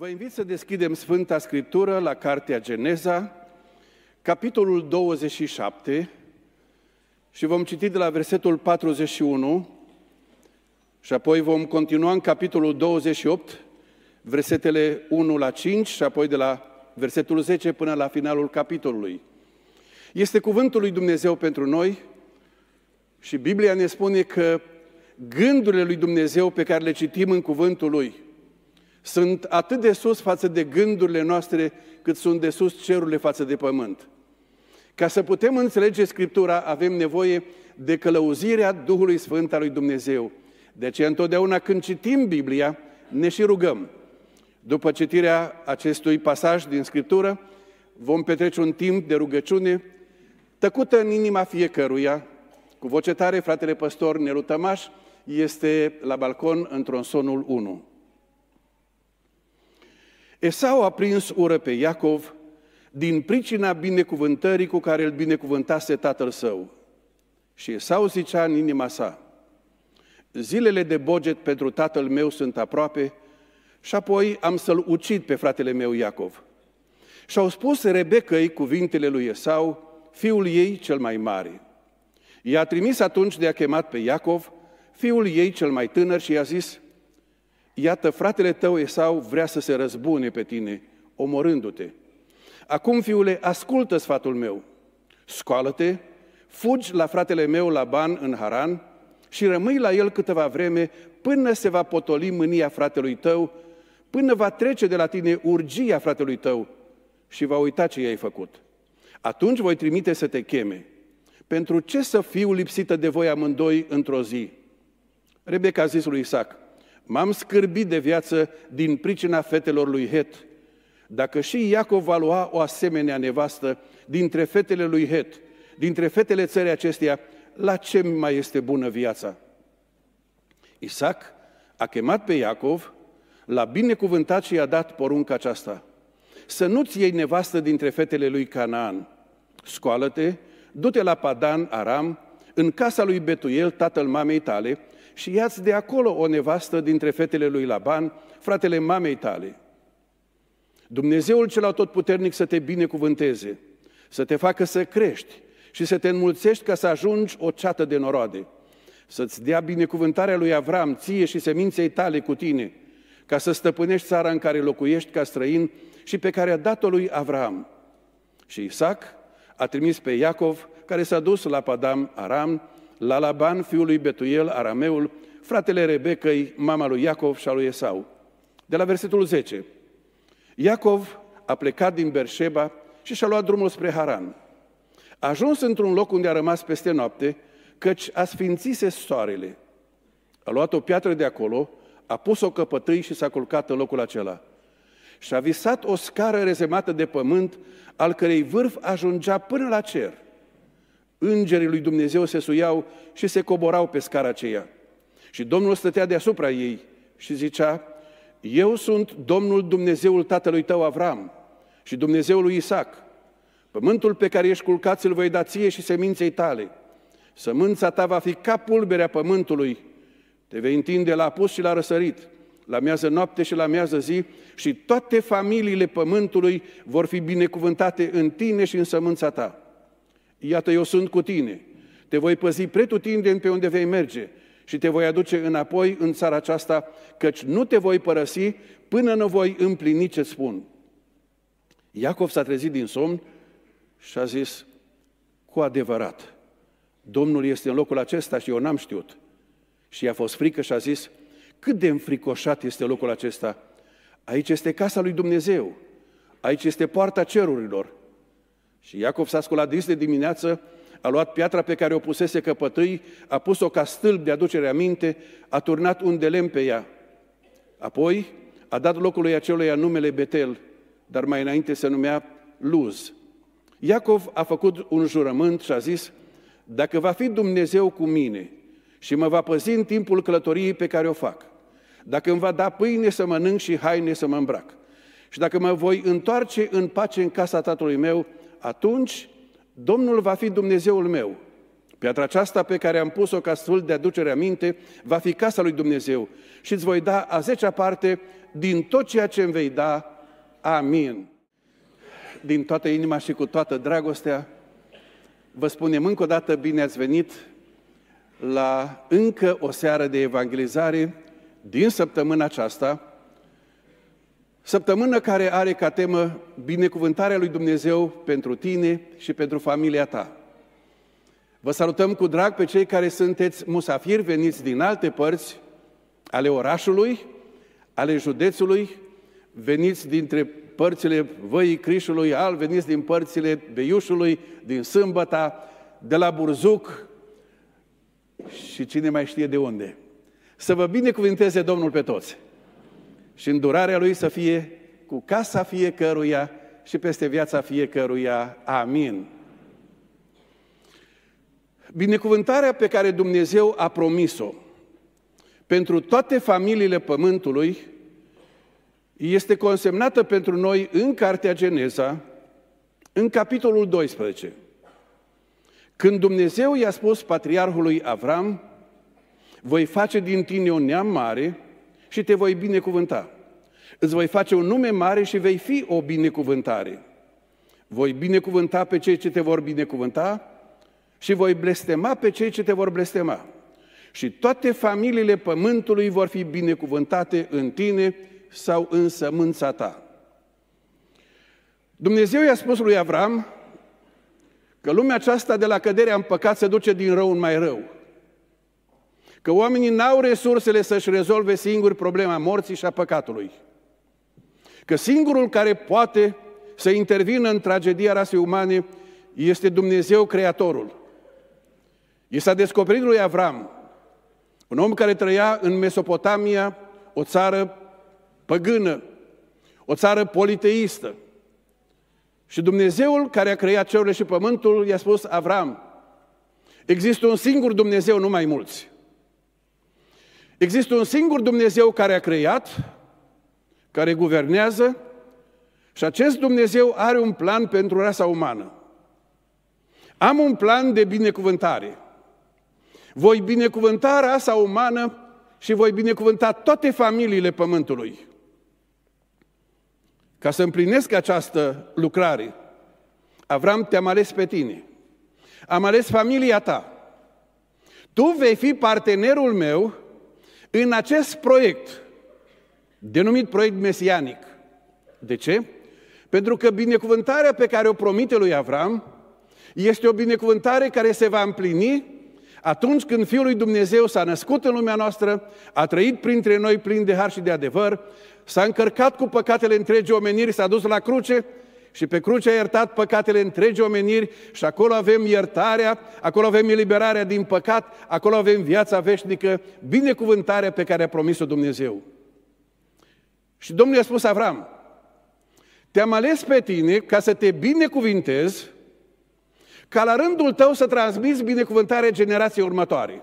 Vă invit să deschidem Sfânta Scriptură la Cartea Geneza, capitolul 27, și vom citi de la versetul 41 și apoi vom continua în capitolul 28, versetele 1 la 5 și apoi de la versetul 10 până la finalul capitolului. Este cuvântul lui Dumnezeu pentru noi și Biblia ne spune că gândurile lui Dumnezeu pe care le citim în cuvântul lui sunt atât de sus față de gândurile noastre cât sunt de sus cerurile față de pământ. Ca să putem înțelege Scriptura, avem nevoie de călăuzirea Duhului Sfânt al lui Dumnezeu. De aceea, întotdeauna când citim Biblia, ne și rugăm. După citirea acestui pasaj din Scriptură, vom petrece un timp de rugăciune tăcută în inima fiecăruia. Cu voce tare, fratele păstor Nelu Tămaș este la balcon într-un sonul 1. Esau a prins ură pe Iacov din pricina binecuvântării cu care îl binecuvântase tatăl său. Și Esau zicea în inima sa, zilele de boget pentru tatăl meu sunt aproape și apoi am să-l ucid pe fratele meu Iacov. Și au spus Rebecăi cuvintele lui Esau, fiul ei cel mai mare. I-a trimis atunci de a chemat pe Iacov, fiul ei cel mai tânăr și i-a zis, Iată, fratele tău Esau vrea să se răzbune pe tine, omorându-te. Acum, fiule, ascultă sfatul meu. Scoală-te, fugi la fratele meu Laban în Haran și rămâi la el câteva vreme până se va potoli mânia fratelui tău, până va trece de la tine urgia fratelui tău și va uita ce i-ai făcut. Atunci voi trimite să te cheme. Pentru ce să fiu lipsită de voi amândoi într-o zi? Rebecca a zis lui Isaac, M-am scârbit de viață din pricina fetelor lui Het. Dacă și Iacov va lua o asemenea nevastă dintre fetele lui Het, dintre fetele țării acesteia, la ce mai este bună viața? Isaac a chemat pe Iacov, l-a binecuvântat și i-a dat porunca aceasta. Să nu-ți iei nevastă dintre fetele lui Canaan. Scoală-te, du-te la Padan Aram, în casa lui Betuel, tatăl mamei tale, și ia-ți de acolo o nevastă dintre fetele lui Laban, fratele mamei tale. Dumnezeul cel atotputernic să te binecuvânteze, să te facă să crești și să te înmulțești ca să ajungi o ceată de noroade, să-ți dea binecuvântarea lui Avram, ție și seminței tale cu tine, ca să stăpânești țara în care locuiești ca străin și pe care a dat-o lui Avram. Și Isaac a trimis pe Iacov, care s-a dus la Padam Aram, la Laban, fiul lui Betuel, arameul, fratele Rebecăi, mama lui Iacov și a lui Esau. De la versetul 10. Iacov a plecat din Berșeba și și-a luat drumul spre Haran. A ajuns într-un loc unde a rămas peste noapte, căci a sfințise soarele. A luat o piatră de acolo, a pus-o căpătâi și s-a culcat în locul acela. Și a visat o scară rezemată de pământ, al cărei vârf ajungea până la cer – Îngerii lui Dumnezeu se suiau și se coborau pe scara aceea. Și Domnul stătea deasupra ei și zicea, Eu sunt Domnul Dumnezeul tatălui tău Avram și Dumnezeul lui Isaac. Pământul pe care ești culcat îl voi da ție și seminței tale. Sămânța ta va fi ca pulberea pământului. Te vei întinde la apus și la răsărit, la miază noapte și la miază zi și toate familiile pământului vor fi binecuvântate în tine și în sămânța ta. Iată, eu sunt cu tine, te voi păzi pretutindeni pe unde vei merge și te voi aduce înapoi în țara aceasta, căci nu te voi părăsi până nu voi împlini ce spun. Iacov s-a trezit din somn și a zis, cu adevărat, Domnul este în locul acesta și eu n-am știut. Și i-a fost frică și a zis, cât de înfricoșat este locul acesta. Aici este casa lui Dumnezeu, aici este poarta cerurilor, și Iacov s-a sculat dis de dimineață, a luat piatra pe care o pusese căpătâi, a pus-o ca stâlp de aducere aminte, a turnat un de lemn pe ea. Apoi a dat locului aceluia numele Betel, dar mai înainte se numea Luz. Iacov a făcut un jurământ și a zis, dacă va fi Dumnezeu cu mine și mă va păzi în timpul călătoriei pe care o fac, dacă îmi va da pâine să mănânc și haine să mă îmbrac, și dacă mă voi întoarce în pace în casa tatălui meu, atunci Domnul va fi Dumnezeul meu. Piatra aceasta pe care am pus-o ca sfânt de aducere aminte va fi casa lui Dumnezeu și îți voi da a zecea parte din tot ceea ce îmi vei da. Amin. Din toată inima și cu toată dragostea, vă spunem încă o dată bine ați venit la încă o seară de evangelizare din săptămâna aceasta, săptămână care are ca temă binecuvântarea lui Dumnezeu pentru tine și pentru familia ta. Vă salutăm cu drag pe cei care sunteți musafiri veniți din alte părți ale orașului, ale județului, veniți dintre părțile Văii Crișului, al veniți din părțile Beiușului, din Sâmbăta, de la Burzuc și cine mai știe de unde. Să vă binecuvinteze Domnul pe toți și îndurarea Lui să fie cu casa fiecăruia și peste viața fiecăruia. Amin. Binecuvântarea pe care Dumnezeu a promis-o pentru toate familiile pământului este consemnată pentru noi în Cartea Geneza, în capitolul 12. Când Dumnezeu i-a spus patriarhului Avram, voi face din tine un neam mare și te voi binecuvânta. Îți voi face un nume mare și vei fi o binecuvântare. Voi binecuvânta pe cei ce te vor binecuvânta și voi blestema pe cei ce te vor blestema. Și toate familiile pământului vor fi binecuvântate în tine sau în sămânța ta. Dumnezeu i-a spus lui Avram că lumea aceasta de la căderea în păcat se duce din rău în mai rău. Că oamenii n-au resursele să-și rezolve singuri problema morții și a păcatului. Că singurul care poate să intervină în tragedia rasei umane este Dumnezeu Creatorul. I s-a descoperit lui Avram, un om care trăia în Mesopotamia, o țară păgână, o țară politeistă. Și Dumnezeul care a creat cerurile și pământul i-a spus Avram, există un singur Dumnezeu, nu mai mulți. Există un singur Dumnezeu care a creat, care guvernează și acest Dumnezeu are un plan pentru rasa umană. Am un plan de binecuvântare. Voi binecuvânta rasa umană și voi binecuvânta toate familiile pământului. Ca să împlinesc această lucrare, Avram, te-am ales pe tine. Am ales familia ta. Tu vei fi partenerul meu în acest proiect, denumit proiect mesianic. De ce? Pentru că binecuvântarea pe care o promite lui Avram este o binecuvântare care se va împlini atunci când Fiul lui Dumnezeu s-a născut în lumea noastră, a trăit printre noi plin de har și de adevăr, s-a încărcat cu păcatele întregii omeniri, s-a dus la cruce și pe cruce a iertat păcatele întregii omeniri și acolo avem iertarea, acolo avem eliberarea din păcat, acolo avem viața veșnică, binecuvântarea pe care a promis-o Dumnezeu. Și Domnul i-a spus Avram, te-am ales pe tine ca să te binecuvintez ca la rândul tău să transmiți binecuvântarea generației următoare.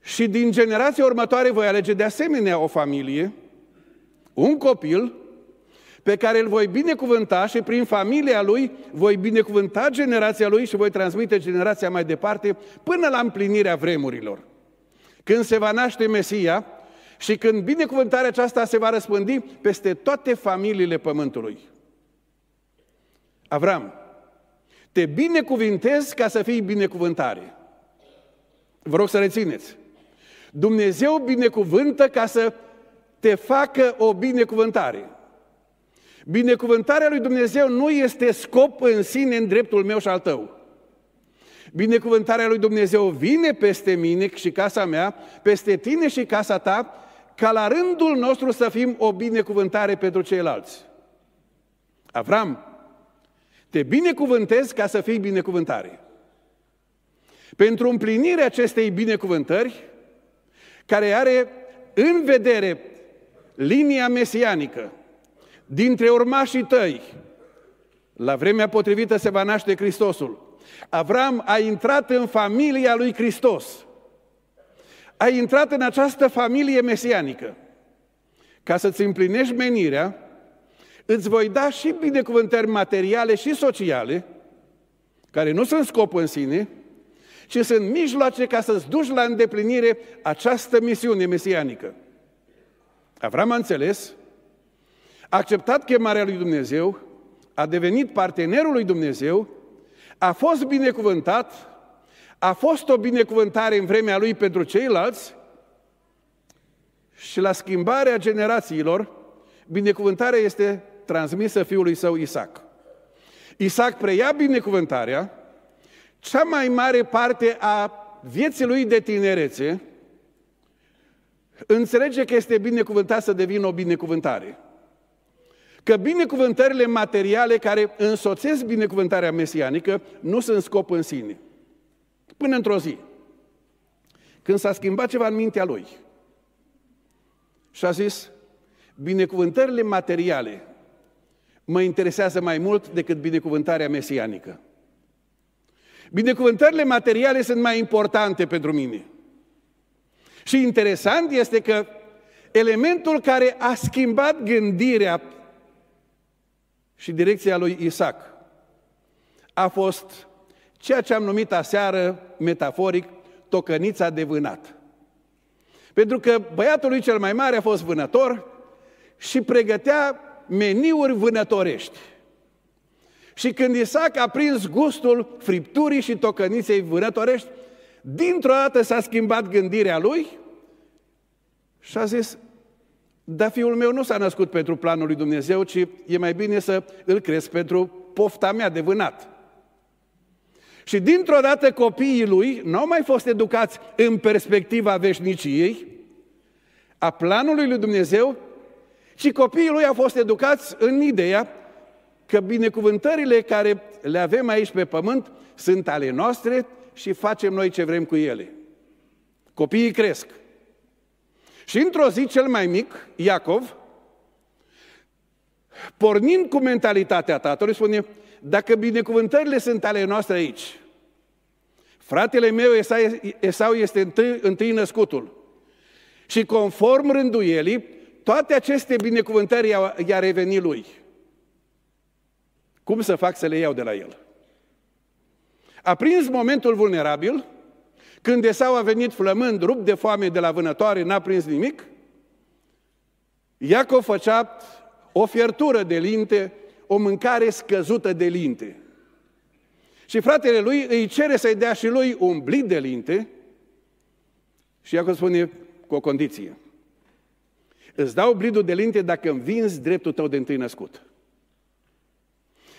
Și din generația următoare voi alege de asemenea o familie, un copil, pe care îl voi binecuvânta și prin familia lui voi binecuvânta generația lui și voi transmite generația mai departe până la împlinirea vremurilor. Când se va naște Mesia și când binecuvântarea aceasta se va răspândi peste toate familiile pământului. Avram, te binecuvintez ca să fii binecuvântare. Vă rog să rețineți. Dumnezeu binecuvântă ca să te facă o binecuvântare. Binecuvântarea lui Dumnezeu nu este scop în sine în dreptul meu și al tău. Binecuvântarea lui Dumnezeu vine peste mine și casa mea, peste tine și casa ta, ca la rândul nostru să fim o binecuvântare pentru ceilalți. Avram, te binecuvântez ca să fii binecuvântare. Pentru împlinirea acestei binecuvântări, care are în vedere linia mesianică dintre urmașii tăi, la vremea potrivită se va naște Hristosul. Avram a intrat în familia lui Hristos. A intrat în această familie mesianică ca să-ți împlinești menirea îți voi da și binecuvântări materiale și sociale, care nu sunt scop în sine, ci sunt mijloace ca să-ți duci la îndeplinire această misiune mesianică. Avram a înțeles, a acceptat chemarea lui Dumnezeu, a devenit partenerul lui Dumnezeu, a fost binecuvântat, a fost o binecuvântare în vremea lui pentru ceilalți și la schimbarea generațiilor, binecuvântarea este transmisă fiului său Isaac. Isaac preia binecuvântarea, cea mai mare parte a vieții lui de tinerețe, înțelege că este binecuvântat să devină o binecuvântare. Că binecuvântările materiale care însoțesc binecuvântarea mesianică nu sunt scop în sine. Până într-o zi, când s-a schimbat ceva în mintea lui și a zis, binecuvântările materiale mă interesează mai mult decât binecuvântarea mesianică. Binecuvântările materiale sunt mai importante pentru mine. Și interesant este că elementul care a schimbat gândirea și direcția lui Isaac a fost ceea ce am numit aseară, metaforic, tocănița de vânat. Pentru că băiatul lui cel mai mare a fost vânător și pregătea meniuri vânătorești. Și când Isaac a prins gustul fripturii și tocăniței vânătorești, dintr-o dată s-a schimbat gândirea lui și a zis, dar fiul meu nu s-a născut pentru planul lui Dumnezeu, ci e mai bine să îl cresc pentru pofta mea de vânat. Și dintr-o dată copiii lui nu au mai fost educați în perspectiva veșniciei, a planului lui Dumnezeu, ci copiii lui au fost educați în ideea că binecuvântările care le avem aici pe pământ sunt ale noastre și facem noi ce vrem cu ele. Copiii cresc. Și într-o zi cel mai mic, Iacov, pornind cu mentalitatea tatălui, spune, dacă binecuvântările sunt ale noastre aici, fratele meu Esau este întâi, întâi născutul și conform rânduielii, toate aceste binecuvântări i-a revenit lui. Cum să fac să le iau de la el? A prins momentul vulnerabil, când Esau a venit flămând, rupt de foame de la vânătoare, n-a prins nimic, Iacov făcea o fiertură de linte, o mâncare scăzută de linte. Și fratele lui îi cere să-i dea și lui un blid de linte și Iacov spune cu o condiție. Îți dau blidul de linte dacă îmi vinzi dreptul tău de întâi născut.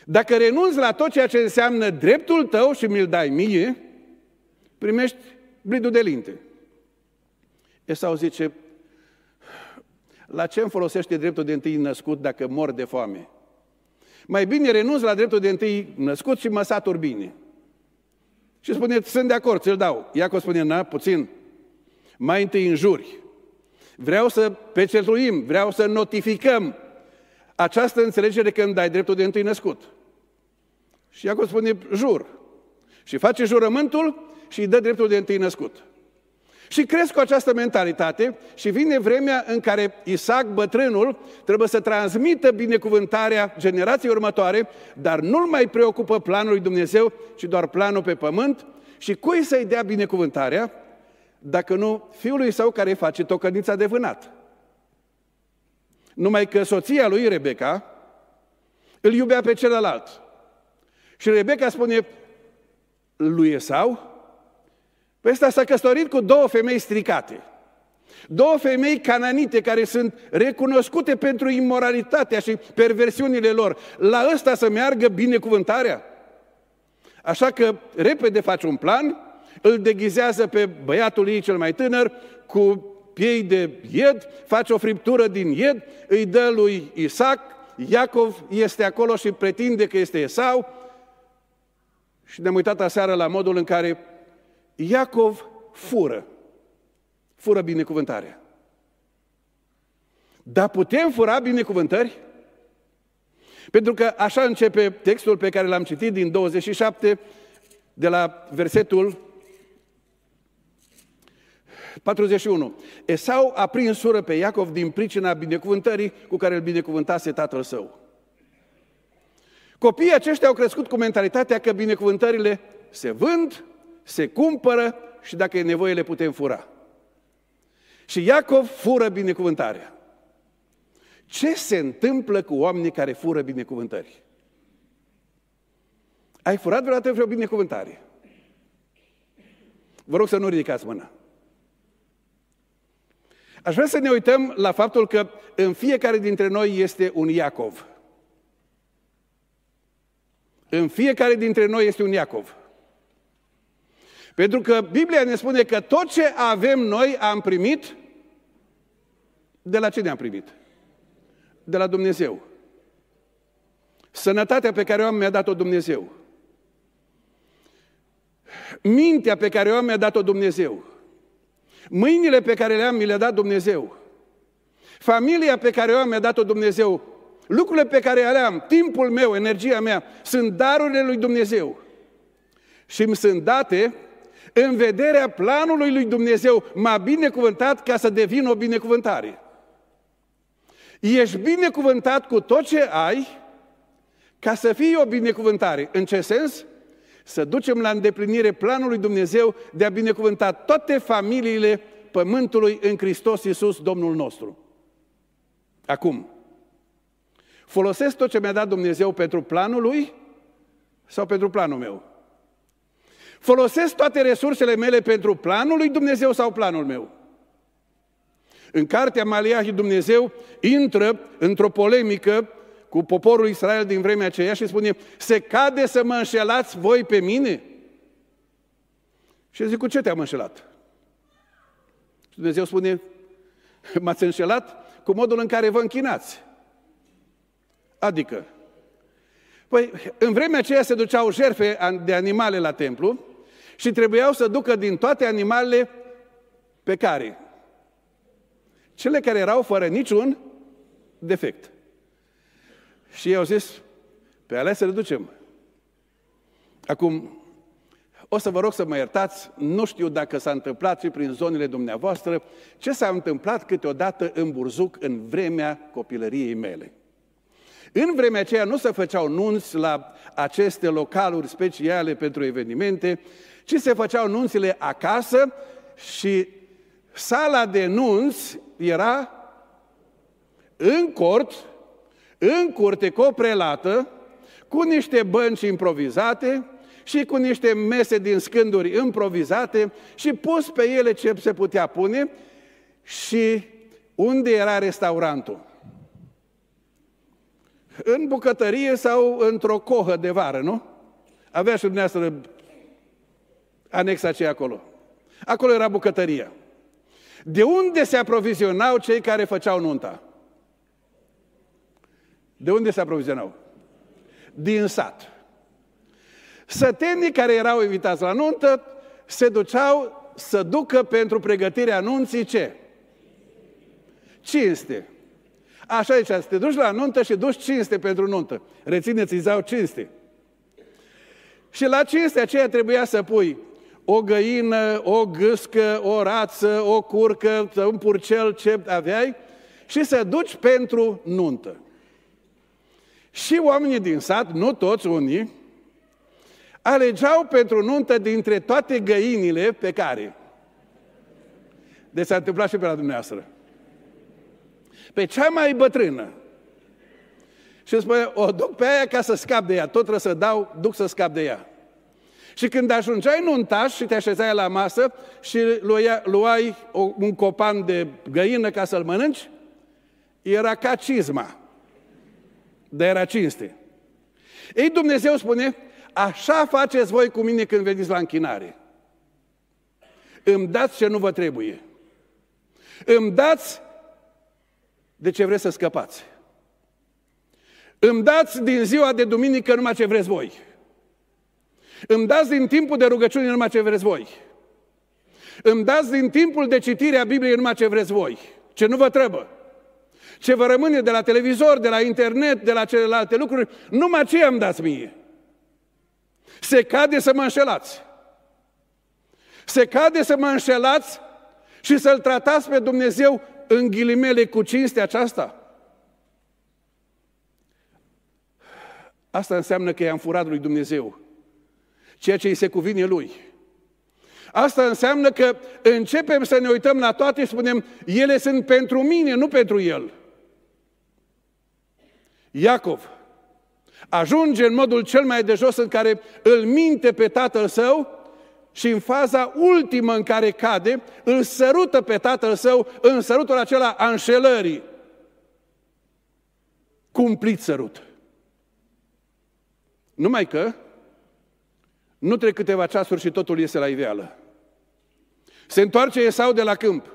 Dacă renunți la tot ceea ce înseamnă dreptul tău și mi-l dai mie, primești blidul de linte. Esau zice, la ce îmi folosește dreptul de întâi născut dacă mor de foame? Mai bine renunț la dreptul de întâi născut și mă satur bine. Și spune, sunt de acord, ți-l dau. Iacov spune, na, puțin, mai întâi înjuri. Vreau să pecetuim, vreau să notificăm această înțelegere că îmi dai dreptul de întâi născut. Și Iacov spune, jur. Și face jurământul și îi dă dreptul de întâi născut. Și cresc cu această mentalitate și vine vremea în care Isaac, bătrânul, trebuie să transmită binecuvântarea generației următoare, dar nu-l mai preocupă planul lui Dumnezeu, ci doar planul pe pământ. Și cui să-i dea binecuvântarea, dacă nu fiului său care face tocănița de vânat? Numai că soția lui, Rebecca, îl iubea pe celălalt. Și Rebecca spune lui Esau, Păi ăsta s-a căsătorit cu două femei stricate. Două femei cananite care sunt recunoscute pentru imoralitatea și perversiunile lor. La ăsta să meargă binecuvântarea. Așa că repede face un plan, îl deghizează pe băiatul ei cel mai tânăr cu piei de ied, face o friptură din ied, îi dă lui Isaac, Iacov este acolo și pretinde că este Esau. Și ne-am uitat aseară la modul în care Iacov fură. Fură binecuvântarea. Dar putem fura binecuvântări? Pentru că așa începe textul pe care l-am citit din 27, de la versetul 41. Esau a prins sură pe Iacov din pricina binecuvântării cu care îl binecuvântase tatăl său. Copiii aceștia au crescut cu mentalitatea că binecuvântările se vând, se cumpără și dacă e nevoie le putem fura. Și Iacov fură binecuvântarea. Ce se întâmplă cu oamenii care fură binecuvântări? Ai furat vreodată vreo binecuvântare? Vă rog să nu ridicați mâna. Aș vrea să ne uităm la faptul că în fiecare dintre noi este un Iacov. În fiecare dintre noi este un Iacov. Pentru că Biblia ne spune că tot ce avem noi am primit, de la cine am primit? De la Dumnezeu. Sănătatea pe care o am mi-a dat-o Dumnezeu. Mintea pe care o am mi-a dat-o Dumnezeu. Mâinile pe care le am mi le-a dat Dumnezeu. Familia pe care o am mi-a dat-o Dumnezeu. Lucrurile pe care le am, timpul meu, energia mea, sunt darurile lui Dumnezeu. Și îmi sunt date în vederea planului lui Dumnezeu. M-a binecuvântat ca să devin o binecuvântare. Ești binecuvântat cu tot ce ai ca să fii o binecuvântare. În ce sens? Să ducem la îndeplinire planul lui Dumnezeu de a binecuvânta toate familiile pământului în Hristos Iisus, Domnul nostru. Acum, folosesc tot ce mi-a dat Dumnezeu pentru planul lui sau pentru planul meu? Folosesc toate resursele mele pentru planul lui Dumnezeu sau planul meu? În cartea Maliahi Dumnezeu intră într-o polemică cu poporul Israel din vremea aceea și spune, se cade să mă înșelați voi pe mine? Și zic, cu ce te-am înșelat? Și Dumnezeu spune, m-ați înșelat cu modul în care vă închinați. Adică, păi, în vremea aceea se duceau jerfe de animale la templu și trebuiau să ducă din toate animalele pe care? Cele care erau fără niciun defect. Și ei au zis, pe alea să le ducem. Acum, o să vă rog să mă iertați, nu știu dacă s-a întâmplat și prin zonele dumneavoastră, ce s-a întâmplat câteodată în Burzuc în vremea copilăriei mele. În vremea aceea nu se făceau nunți la aceste localuri speciale pentru evenimente, ci se făceau nunțile acasă și sala de nunți era în cort, în curte cu o prelată, cu niște bănci improvizate și cu niște mese din scânduri improvizate și pus pe ele ce se putea pune și unde era restaurantul? În bucătărie sau într-o cohă de vară, nu? Avea și dumneavoastră anexa aceea acolo. Acolo era bucătăria. De unde se aprovizionau cei care făceau nunta? De unde se aprovizionau? Din sat. Sătenii care erau invitați la nuntă se duceau să ducă pentru pregătirea anunții ce? Cinste. Așa zicea, să te duci la nuntă și duci cinste pentru nuntă. Rețineți, îți dau cinste. Și la cinste aceea trebuia să pui o găină, o gâscă, o rață, o curcă, un purcel, ce aveai, și să duci pentru nuntă. Și oamenii din sat, nu toți unii, alegeau pentru nuntă dintre toate găinile pe care. Deci s-a întâmplat și pe la dumneavoastră. Pe cea mai bătrână. Și spune, o duc pe aia ca să scap de ea, tot trebuie să dau, duc să scap de ea. Și când ajungeai nuntaș și te așezai la masă și luai, luai un copan de găină ca să-l mănânci, era ca cizma dar era cinste. Ei, Dumnezeu spune, așa faceți voi cu mine când veniți la închinare. Îmi dați ce nu vă trebuie. Îmi dați de ce vreți să scăpați. Îmi dați din ziua de duminică numai ce vreți voi. Îmi dați din timpul de rugăciune numai ce vreți voi. Îmi dați din timpul de citire a Bibliei numai ce vreți voi. Ce nu vă trebuie ce vă rămâne de la televizor, de la internet, de la celelalte lucruri, numai ce îmi dați mie. Se cade să mă înșelați. Se cade să mă înșelați și să-L tratați pe Dumnezeu în ghilimele cu cinste aceasta. Asta înseamnă că i-am furat lui Dumnezeu ceea ce îi se cuvine lui. Asta înseamnă că începem să ne uităm la toate și spunem, ele sunt pentru mine, nu pentru el. Iacov ajunge în modul cel mai de jos în care îl minte pe tatăl său și în faza ultimă în care cade, îl sărută pe tatăl său în sărutul acela a înșelării. Cumplit sărut. Numai că nu trec câteva ceasuri și totul iese la iveală. Se întoarce Esau de la câmp.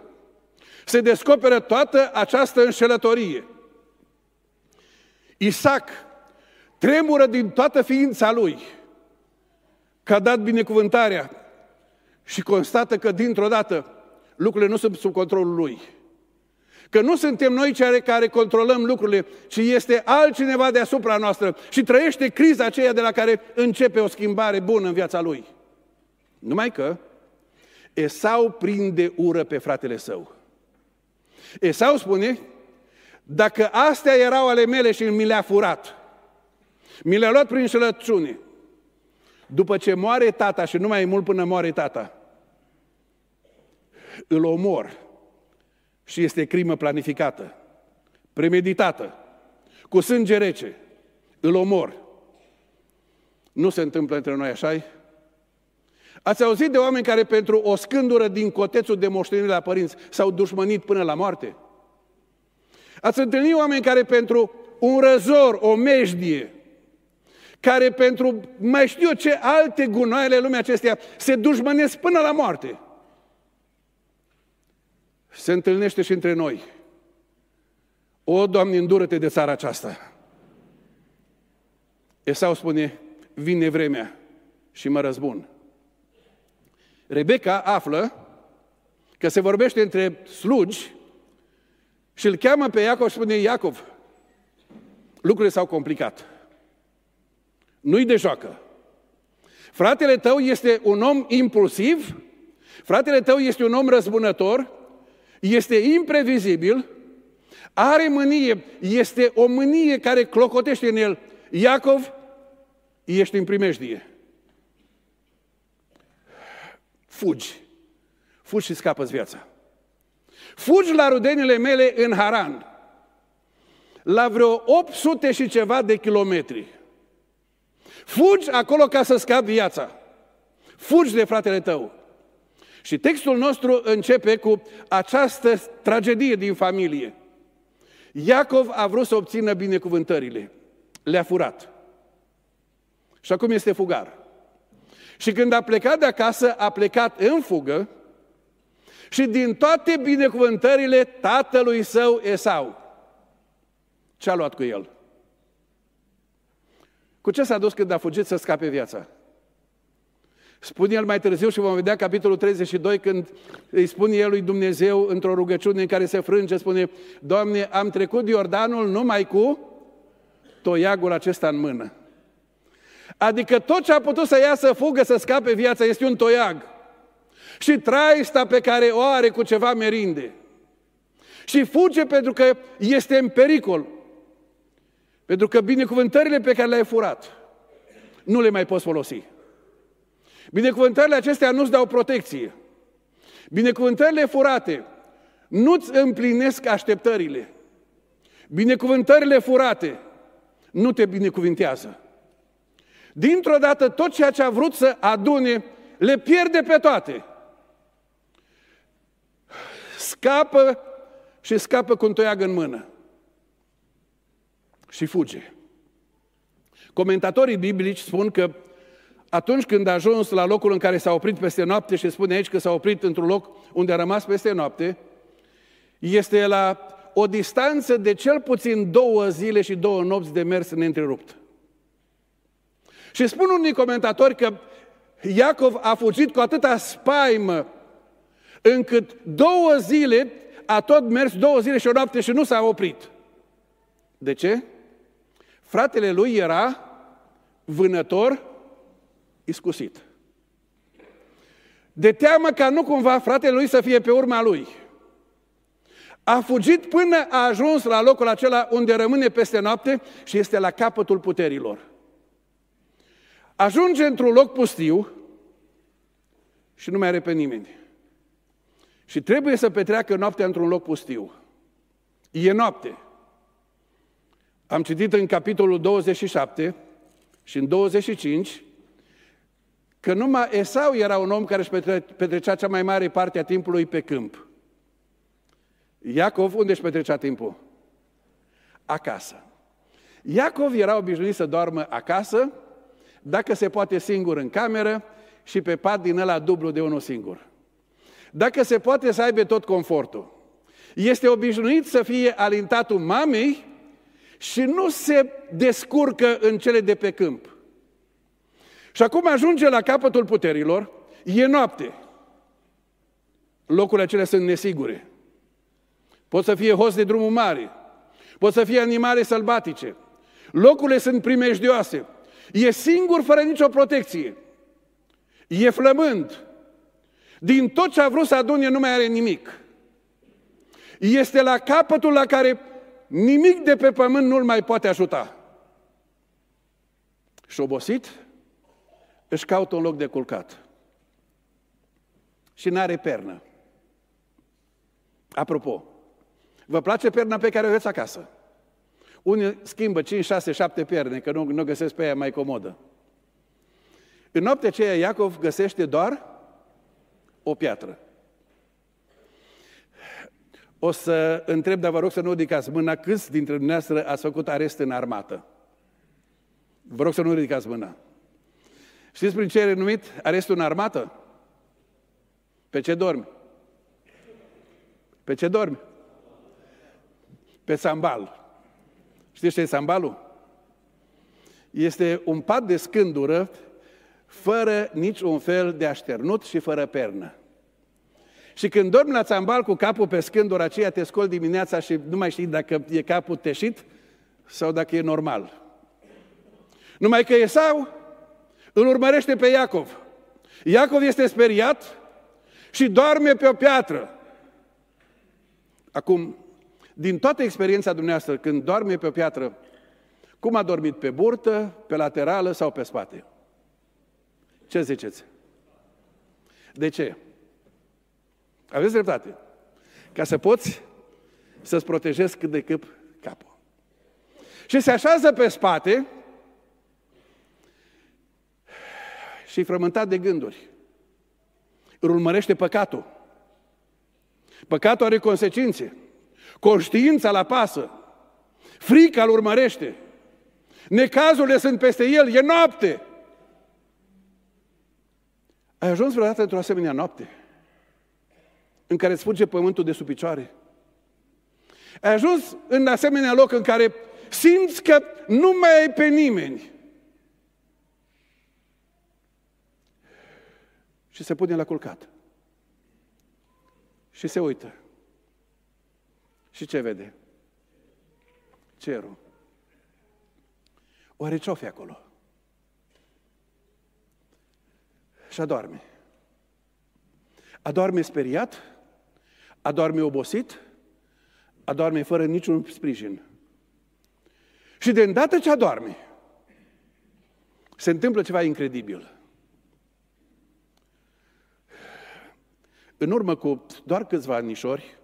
Se descoperă toată această înșelătorie. Isaac tremură din toată ființa lui că a dat binecuvântarea și constată că dintr-o dată lucrurile nu sunt sub controlul lui. Că nu suntem noi cei care controlăm lucrurile, ci este altcineva deasupra noastră și trăiește criza aceea de la care începe o schimbare bună în viața lui. Numai că Esau prinde ură pe fratele său. Esau spune, dacă astea erau ale mele și mi le-a furat, mi le-a luat prin șelăciune, după ce moare tata și nu mai e mult până moare tata, îl omor și este crimă planificată, premeditată, cu sânge rece, îl omor. Nu se întâmplă între noi așa -i? Ați auzit de oameni care pentru o scândură din cotețul de moștenire la părinți s-au dușmănit până la moarte? Ați întâlnit oameni care pentru un răzor, o mejdie, care pentru mai știu eu ce alte gunoaiele lumea acestea se dușmănesc până la moarte. Se întâlnește și între noi. O, Doamne, îndură-te de țara aceasta. Esau spune, vine vremea și mă răzbun. Rebecca află că se vorbește între slugi și îl cheamă pe Iacov și spune, Iacov, lucrurile s-au complicat. Nu-i de joacă. Fratele tău este un om impulsiv, fratele tău este un om răzbunător, este imprevizibil, are mânie, este o mânie care clocotește în el. Iacov, ești în primejdie. Fugi. Fugi și scapă viața. Fugi la rudenile mele în Haran, la vreo 800 și ceva de kilometri. Fugi acolo ca să scapi viața. Fugi de fratele tău. Și textul nostru începe cu această tragedie din familie. Iacov a vrut să obțină binecuvântările. Le-a furat. Și acum este fugar. Și când a plecat de acasă, a plecat în fugă și din toate binecuvântările tatălui său Esau. Ce a luat cu el? Cu ce s-a dus când a fugit să scape viața? Spune el mai târziu și vom vedea capitolul 32 când îi spune el lui Dumnezeu într-o rugăciune în care se frânge, spune, Doamne, am trecut Iordanul numai cu toiagul acesta în mână. Adică tot ce a putut să iasă fugă, să scape viața, este un toiag. Și traista pe care o are cu ceva merinde. Și fuge pentru că este în pericol. Pentru că binecuvântările pe care le-ai furat, nu le mai poți folosi. Binecuvântările acestea nu-ți dau protecție. Binecuvântările furate nu-ți împlinesc așteptările. Binecuvântările furate nu te binecuvintează. Dintr-o dată, tot ceea ce a vrut să adune, le pierde pe toate. Scapă și scapă cu un toiag în mână. Și fuge. Comentatorii biblici spun că atunci când a ajuns la locul în care s-a oprit peste noapte și spune aici că s-a oprit într-un loc unde a rămas peste noapte, este la o distanță de cel puțin două zile și două nopți de mers neîntrerupt. Și spun unii comentatori că Iacov a fugit cu atâta spaimă încât două zile a tot mers două zile și o noapte și nu s-a oprit. De ce? Fratele lui era vânător iscusit. De teamă ca nu cumva fratele lui să fie pe urma lui. A fugit până a ajuns la locul acela unde rămâne peste noapte și este la capătul puterilor. Ajunge într-un loc pustiu și nu mai are pe nimeni. Și trebuie să petreacă noaptea într-un loc pustiu. E noapte. Am citit în capitolul 27 și în 25 că numai Esau era un om care își petrecea cea mai mare parte a timpului pe câmp. Iacov, unde își petrecea timpul? Acasă. Iacov era obișnuit să doarmă acasă, dacă se poate singur în cameră și pe pat din ăla dublu de unul singur. Dacă se poate să aibă tot confortul. Este obișnuit să fie alintatul mamei și nu se descurcă în cele de pe câmp. Și acum ajunge la capătul puterilor, e noapte. Locurile acelea sunt nesigure. Pot să fie hoți de drumul mare, pot să fie animale sălbatice. Locurile sunt primejdioase. E singur fără nicio protecție. E flămând. Din tot ce a vrut să adune nu mai are nimic. Este la capătul la care nimic de pe pământ nu-l mai poate ajuta. Și obosit, își caută un loc de culcat. Și n-are pernă. Apropo, vă place perna pe care o aveți acasă? Unii schimbă 5, 6, 7 perne, că nu, nu găsesc pe ea mai comodă. În noaptea aceea Iacov găsește doar o piatră. O să întreb, dar vă rog să nu ridicați mâna, câți dintre dumneavoastră ați făcut arest în armată? Vă rog să nu ridicați mâna. Știți prin ce e renumit arestul în armată? Pe ce dormi? Pe ce dormi? Pe sambal. Știți ce e sambalul? Este un pat de scândură fără niciun fel de așternut și fără pernă. Și când dormi la țambal cu capul pe scândura aceea, te scoli dimineața și nu mai știi dacă e capul teșit sau dacă e normal. Numai că Esau îl urmărește pe Iacov. Iacov este speriat și doarme pe o piatră. Acum, din toată experiența dumneavoastră, când doarme pe o piatră, cum a dormit? Pe burtă, pe laterală sau pe spate? Ce ziceți? De ce? Aveți dreptate. Ca să poți să-ți protejezi cât de cât capul. Și se așează pe spate și frământat de gânduri. Îl urmărește păcatul. Păcatul are consecințe. Conștiința la pasă. Frica îl urmărește. Necazurile sunt peste el. E noapte. Ai ajuns vreodată într-o asemenea noapte? în care îți fuge pământul de sub picioare. Ai ajuns în asemenea loc în care simți că nu mai ai pe nimeni. Și se pune la culcat. Și se uită. Și ce vede? Cerul. Oare ce-o fi acolo? Și adorme. Adorme speriat, adorme obosit, adorme fără niciun sprijin. Și de îndată ce adorme, se întâmplă ceva incredibil. În urmă cu doar câțiva anișori,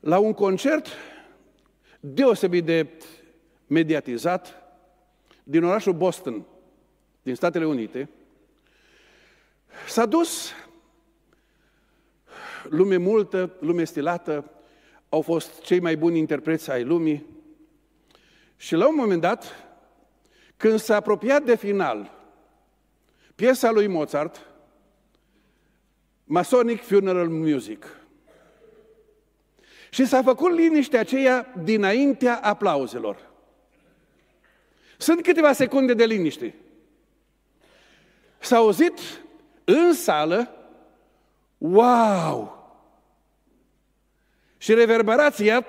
la un concert deosebit de mediatizat din orașul Boston, din Statele Unite, s-a dus lume multă, lume stilată, au fost cei mai buni interpreți ai lumii. Și la un moment dat, când s-a apropiat de final, piesa lui Mozart, Masonic Funeral Music, și s-a făcut liniște aceea dinaintea aplauzelor. Sunt câteva secunde de liniște. S-a auzit în sală Wow! Și reverberația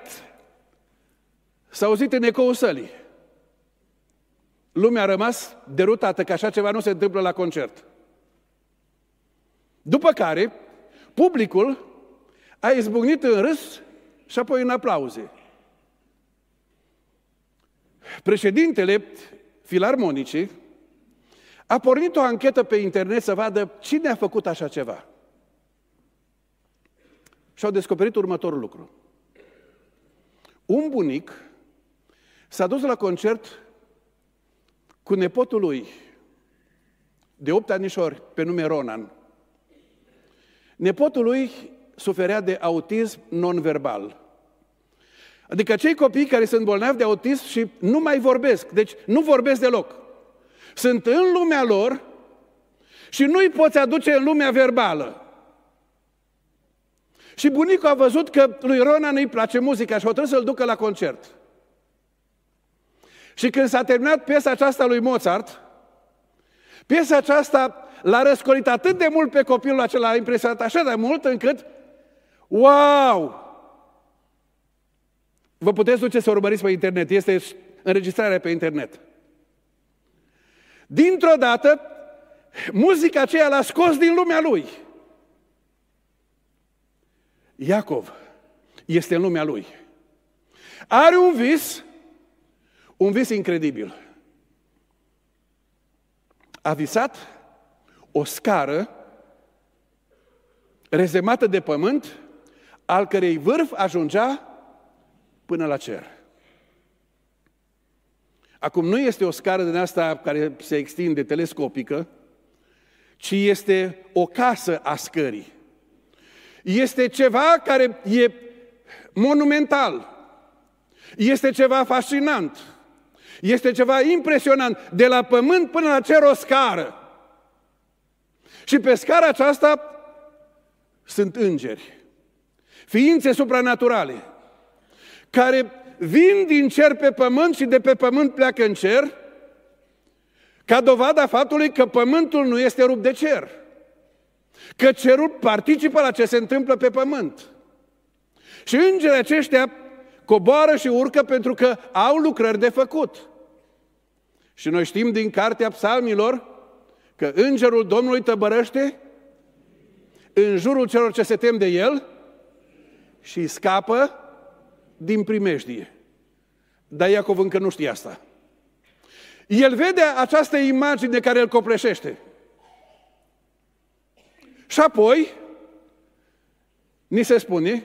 s-a auzit în ecoul sălii. Lumea a rămas derutată că așa ceva nu se întâmplă la concert. După care, publicul a izbucnit în râs și apoi în aplauze. Președintele filarmonicii, a pornit o anchetă pe internet să vadă cine a făcut așa ceva. Și au descoperit următorul lucru. Un bunic s-a dus la concert cu nepotul lui, de 8 anișori, pe nume Ronan. Nepotul lui suferea de autism non-verbal. Adică cei copii care sunt bolnavi de autism și nu mai vorbesc, deci nu vorbesc deloc. Sunt în lumea lor și nu îi poți aduce în lumea verbală. Și bunicul a văzut că lui Ronan îi place muzica și hotărât să-l ducă la concert. Și când s-a terminat piesa aceasta lui Mozart, piesa aceasta l-a răscolit atât de mult pe copilul acela, a impresionat așa de mult încât, wow! Vă puteți duce să urmăriți pe internet, este înregistrarea pe internet. Dintr-o dată, muzica aceea l-a scos din lumea lui. Iacov este în lumea lui. Are un vis, un vis incredibil. A visat o scară rezemată de pământ, al cărei vârf ajungea până la cer. Acum nu este o scară din asta care se extinde telescopică, ci este o casă a scării. Este ceva care e monumental. Este ceva fascinant. Este ceva impresionant. De la pământ până la cer o scară. Și pe scara aceasta sunt îngeri. Ființe supranaturale. Care vin din cer pe pământ și de pe pământ pleacă în cer, ca dovada faptului că pământul nu este rupt de cer. Că cerul participă la ce se întâmplă pe pământ. Și îngerii aceștia coboară și urcă pentru că au lucrări de făcut. Și noi știm din cartea psalmilor că îngerul Domnului tăbărăște în jurul celor ce se tem de el și scapă din primejdie. Dar Iacov încă nu știe asta. El vede această imagine care îl copleșește. Și apoi, ni se spune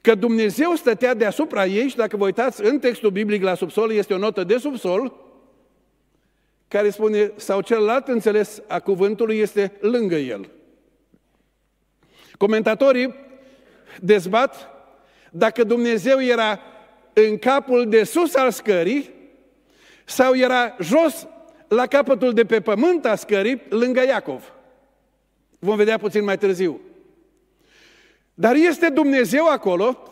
că Dumnezeu stătea deasupra ei și dacă vă uitați în textul biblic la subsol, este o notă de subsol, care spune, sau celălalt înțeles a cuvântului este lângă el. Comentatorii dezbat dacă Dumnezeu era în capul de sus al scării sau era jos la capătul de pe pământ a scării, lângă Iacov. Vom vedea puțin mai târziu. Dar este Dumnezeu acolo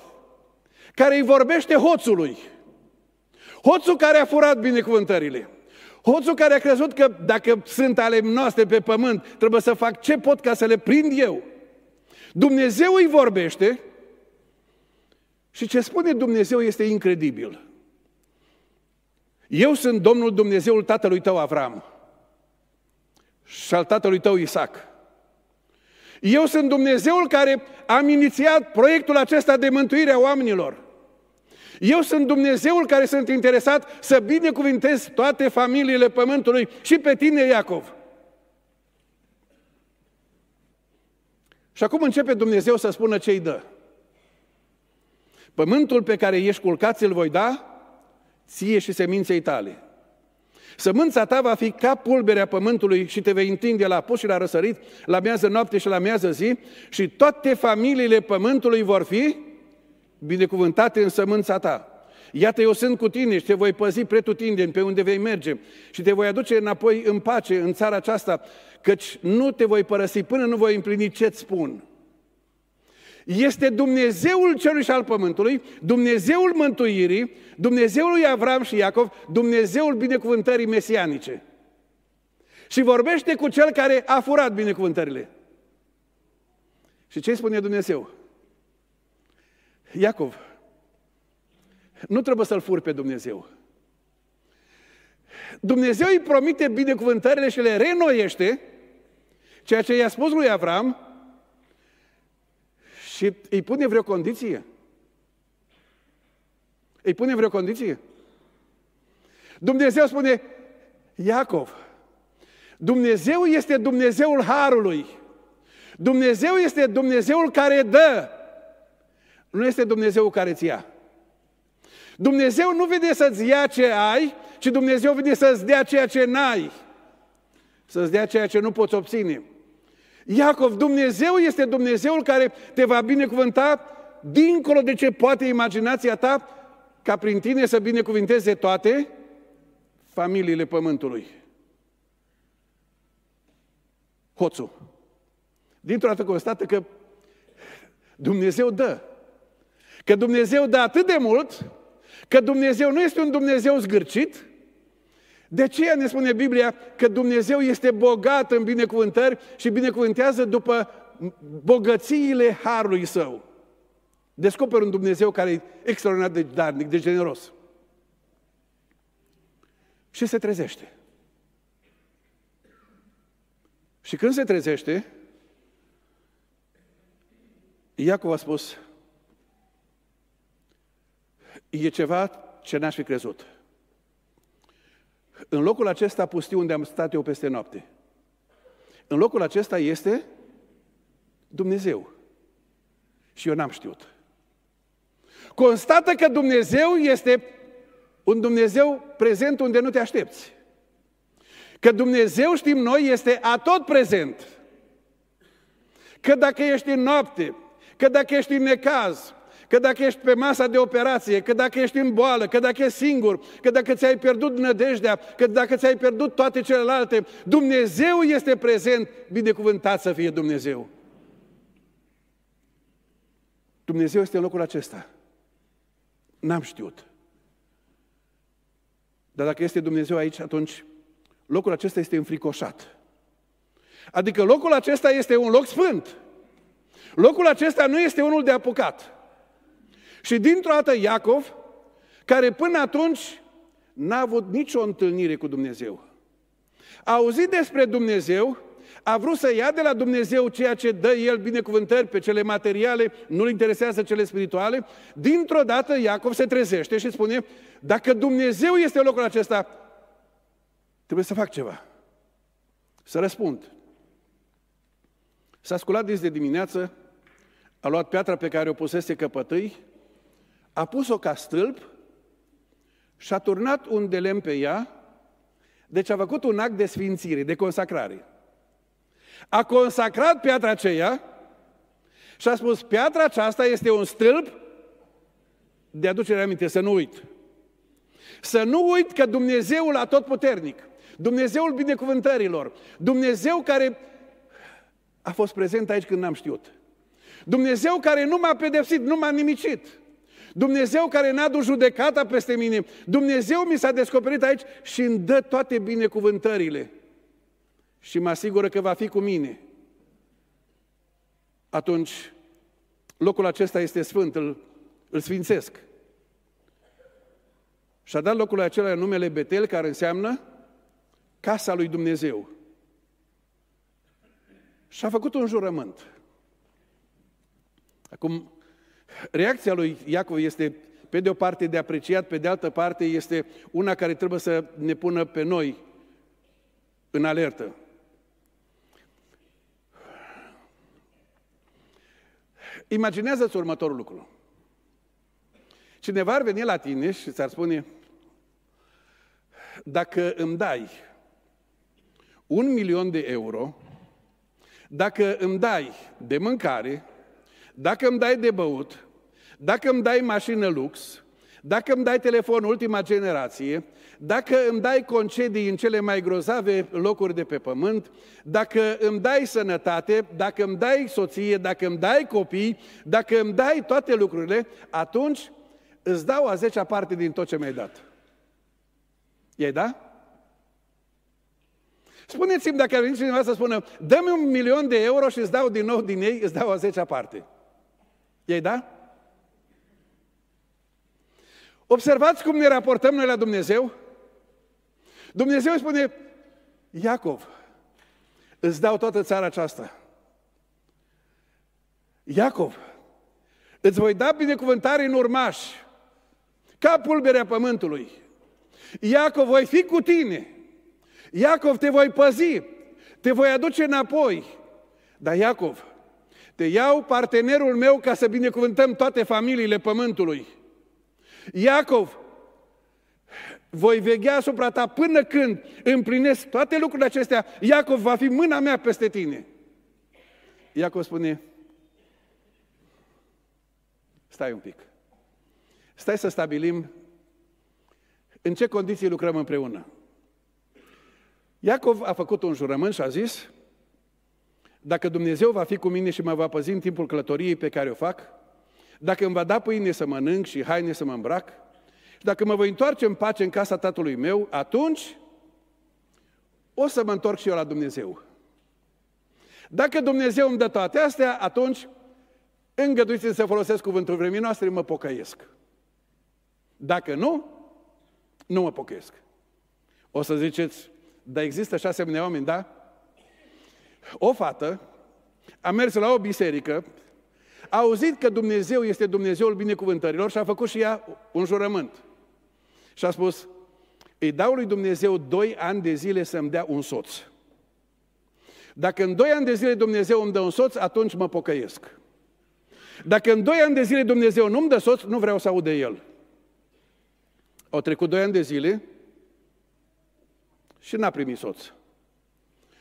care îi vorbește hoțului. Hoțul care a furat binecuvântările. Hoțul care a crezut că dacă sunt ale noastre pe pământ, trebuie să fac ce pot ca să le prind eu. Dumnezeu îi vorbește și ce spune Dumnezeu este incredibil. Eu sunt Domnul Dumnezeul tatălui tău Avram și al tatălui tău Isaac. Eu sunt Dumnezeul care am inițiat proiectul acesta de mântuire a oamenilor. Eu sunt Dumnezeul care sunt interesat să binecuvintez toate familiile pământului și pe tine, Iacov. Și acum începe Dumnezeu să spună ce îi dă. Pământul pe care ești culcat îl voi da ție și seminței tale. Sămânța ta va fi ca pulberea pământului și te vei întinde la pus și la răsărit, la miază noapte și la miază zi și toate familiile pământului vor fi binecuvântate în sămânța ta. Iată, eu sunt cu tine și te voi păzi pretutindeni pe unde vei merge și te voi aduce înapoi în pace în țara aceasta, căci nu te voi părăsi până nu voi împlini ce-ți spun. Este Dumnezeul celui și al pământului, Dumnezeul mântuirii, Dumnezeul lui Avram și Iacov, Dumnezeul binecuvântării mesianice. Și vorbește cu cel care a furat binecuvântările. Și ce spune Dumnezeu? Iacov, nu trebuie să-l furi pe Dumnezeu. Dumnezeu îi promite binecuvântările și le renoiește, ceea ce i-a spus lui Avram, și îi pune vreo condiție? Îi pune vreo condiție? Dumnezeu spune, Iacov, Dumnezeu este Dumnezeul Harului. Dumnezeu este Dumnezeul care dă. Nu este Dumnezeul care îți ia. Dumnezeu nu vine să-ți ia ce ai, ci Dumnezeu vine să-ți dea ceea ce n-ai. Să-ți dea ceea ce nu poți obține. Iacov, Dumnezeu este Dumnezeul care te va binecuvânta dincolo de ce poate imaginația ta, ca prin tine să binecuvinteze toate familiile pământului. Hoțul. Dintr-o dată constată că Dumnezeu dă. Că Dumnezeu dă atât de mult, că Dumnezeu nu este un Dumnezeu zgârcit, de ce ne spune Biblia că Dumnezeu este bogat în binecuvântări și binecuvântează după bogățiile harului său. Descoperă un Dumnezeu care e extraordinar de darnic, de generos. Și se trezește. Și când se trezește, Iacov a spus, e ceva ce n-aș fi crezut. În locul acesta pustiu unde am stat eu peste noapte. În locul acesta este Dumnezeu. Și eu n-am știut. Constată că Dumnezeu este un Dumnezeu prezent unde nu te aștepți. Că Dumnezeu, știm noi, este atot prezent. Că dacă ești în noapte, că dacă ești în necaz, că dacă ești pe masa de operație, că dacă ești în boală, că dacă ești singur, că dacă ți-ai pierdut nădejdea, că dacă ți-ai pierdut toate celelalte, Dumnezeu este prezent, binecuvântat să fie Dumnezeu. Dumnezeu este în locul acesta. N-am știut. Dar dacă este Dumnezeu aici, atunci locul acesta este înfricoșat. Adică locul acesta este un loc sfânt. Locul acesta nu este unul de apucat. Și dintr-o dată Iacov, care până atunci n-a avut nicio întâlnire cu Dumnezeu, a auzit despre Dumnezeu, a vrut să ia de la Dumnezeu ceea ce dă El binecuvântări pe cele materiale, nu-L interesează cele spirituale, dintr-o dată Iacov se trezește și spune, dacă Dumnezeu este locul acesta, trebuie să fac ceva. Să răspund. S-a sculat de dimineață, a luat piatra pe care o pusese căpătâi, a pus-o ca stâlp și a turnat un de lemn pe ea, deci a făcut un act de sfințire, de consacrare. A consacrat piatra aceea și a spus, piatra aceasta este un stâlp de aducere aminte, să nu uit. Să nu uit că Dumnezeul atotputernic, Dumnezeul binecuvântărilor, Dumnezeu care a fost prezent aici când n-am știut, Dumnezeu care nu m-a pedepsit, nu m-a nimicit, Dumnezeu care n-a dus judecata peste mine, Dumnezeu mi s-a descoperit aici și îmi dă toate binecuvântările și mă asigură că va fi cu mine. Atunci, locul acesta este sfânt, îl, îl sfințesc. Și a dat locul acela numele Betel, care înseamnă casa lui Dumnezeu. Și a făcut un jurământ. Acum, Reacția lui Iacov este, pe de o parte, de apreciat, pe de altă parte, este una care trebuie să ne pună pe noi în alertă. Imaginează-ți următorul lucru. Cineva ar veni la tine și ți-ar spune, dacă îmi dai un milion de euro, dacă îmi dai de mâncare, dacă îmi dai de băut, dacă îmi dai mașină lux, dacă îmi dai telefon ultima generație, dacă îmi dai concedii în cele mai grozave locuri de pe pământ, dacă îmi dai sănătate, dacă îmi dai soție, dacă îmi dai copii, dacă îmi dai toate lucrurile, atunci îți dau a zecea parte din tot ce mi-ai dat. I-ai da? Spuneți-mi dacă ar veni cineva să spună, dă-mi un milion de euro și îți dau din nou din ei, îți dau a zecea parte. I-ai da? Observați cum ne raportăm noi la Dumnezeu? Dumnezeu spune, Iacov, îți dau toată țara aceasta. Iacov, îți voi da binecuvântare în urmași, ca pulberea pământului. Iacov, voi fi cu tine. Iacov, te voi păzi. Te voi aduce înapoi. Dar Iacov, te iau partenerul meu ca să binecuvântăm toate familiile pământului. Iacov, voi veghea asupra ta până când împlinesc toate lucrurile acestea. Iacov va fi mâna mea peste tine. Iacov spune, stai un pic. Stai să stabilim în ce condiții lucrăm împreună. Iacov a făcut un jurământ și a zis, dacă Dumnezeu va fi cu mine și mă va păzi în timpul călătoriei pe care o fac, dacă îmi va da pâine să mănânc și haine să mă îmbrac, și dacă mă voi întoarce în pace în casa tatălui meu, atunci o să mă întorc și eu la Dumnezeu. Dacă Dumnezeu îmi dă toate astea, atunci îngăduiți să folosesc cuvântul vremii noastre, mă pocăiesc. Dacă nu, nu mă pocăiesc. O să ziceți, dar există și asemenea oameni, da? O fată a mers la o biserică, a auzit că Dumnezeu este Dumnezeul binecuvântărilor și a făcut și ea un jurământ. Și a spus, îi dau lui Dumnezeu doi ani de zile să-mi dea un soț. Dacă în doi ani de zile Dumnezeu îmi dă un soț, atunci mă pocăiesc. Dacă în doi ani de zile Dumnezeu nu-mi dă soț, nu vreau să aud de el. Au trecut doi ani de zile și n-a primit soț.